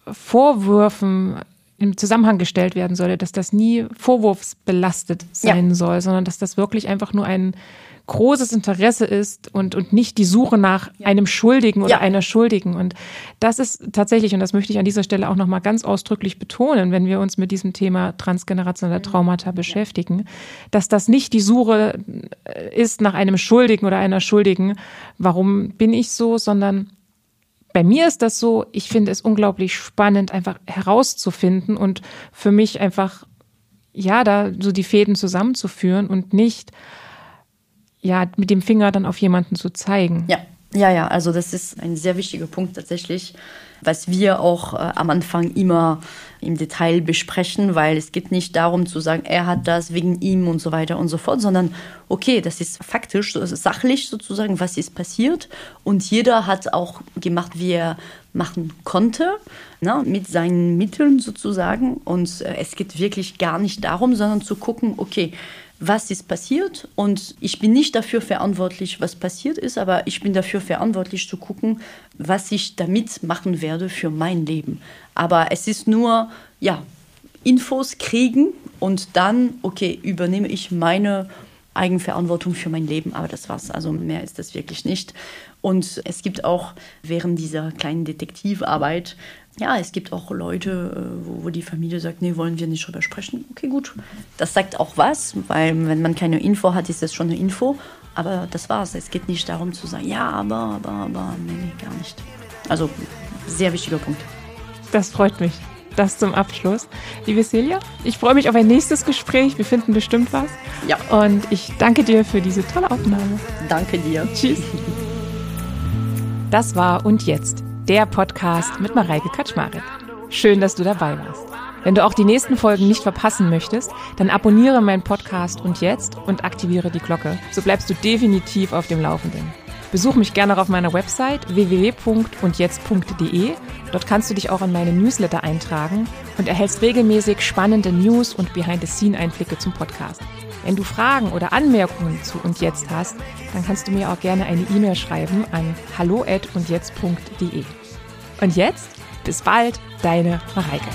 Vorwürfen im Zusammenhang gestellt werden soll, dass das nie vorwurfsbelastet sein ja. soll, sondern dass das wirklich einfach nur ein großes Interesse ist und, und nicht die Suche nach ja. einem Schuldigen oder ja. einer Schuldigen. Und das ist tatsächlich, und das möchte ich an dieser Stelle auch nochmal ganz ausdrücklich betonen, wenn wir uns mit diesem Thema transgenerationeller Traumata beschäftigen, dass das nicht die Suche äh, ist nach einem Schuldigen oder einer Schuldigen, warum bin ich so, sondern bei mir ist das so, ich finde es unglaublich spannend, einfach herauszufinden und für mich einfach, ja, da so die Fäden zusammenzuführen und nicht ja, mit dem Finger dann auf jemanden zu zeigen. Ja, ja, ja, also das ist ein sehr wichtiger Punkt tatsächlich, was wir auch äh, am Anfang immer im Detail besprechen, weil es geht nicht darum zu sagen, er hat das wegen ihm und so weiter und so fort, sondern okay, das ist faktisch, das ist sachlich sozusagen, was ist passiert. Und jeder hat auch gemacht, wie er machen konnte, ne, mit seinen Mitteln sozusagen. Und äh, es geht wirklich gar nicht darum, sondern zu gucken, okay, was ist passiert und ich bin nicht dafür verantwortlich, was passiert ist, aber ich bin dafür verantwortlich zu gucken, was ich damit machen werde für mein Leben. Aber es ist nur, ja, Infos kriegen und dann, okay, übernehme ich meine Eigenverantwortung für mein Leben, aber das war's. Also mehr ist das wirklich nicht. Und es gibt auch während dieser kleinen Detektivarbeit ja, es gibt auch Leute, äh, wo, wo, die Familie sagt, nee, wollen wir nicht drüber sprechen. Okay, gut. Das sagt auch was, weil wenn man keine Info hat, ist das schon eine Info. Aber das war's. Es geht nicht darum zu sagen, ja, aber, aber, aber, nee, nee, gar nicht. Also, sehr wichtiger Punkt. Das freut mich. Das zum Abschluss. Liebe Celia, ich freue mich auf ein nächstes Gespräch. Wir finden bestimmt was. Ja. Und ich danke dir für diese tolle Aufnahme. Danke dir. Tschüss. Das war Und Jetzt der Podcast mit Mareike Kaczmarek. Schön, dass du dabei warst. Wenn du auch die nächsten Folgen nicht verpassen möchtest, dann abonniere meinen Podcast und jetzt und aktiviere die Glocke. So bleibst du definitiv auf dem Laufenden. Besuch mich gerne auf meiner Website www.undjetzt.de. Dort kannst du dich auch in meine Newsletter eintragen und erhältst regelmäßig spannende News und Behind-the-Scene-Einblicke zum Podcast. Wenn du Fragen oder Anmerkungen zu und jetzt hast, dann kannst du mir auch gerne eine E-Mail schreiben an hallo@undjetzt.de. Und jetzt bis bald, deine Mareike.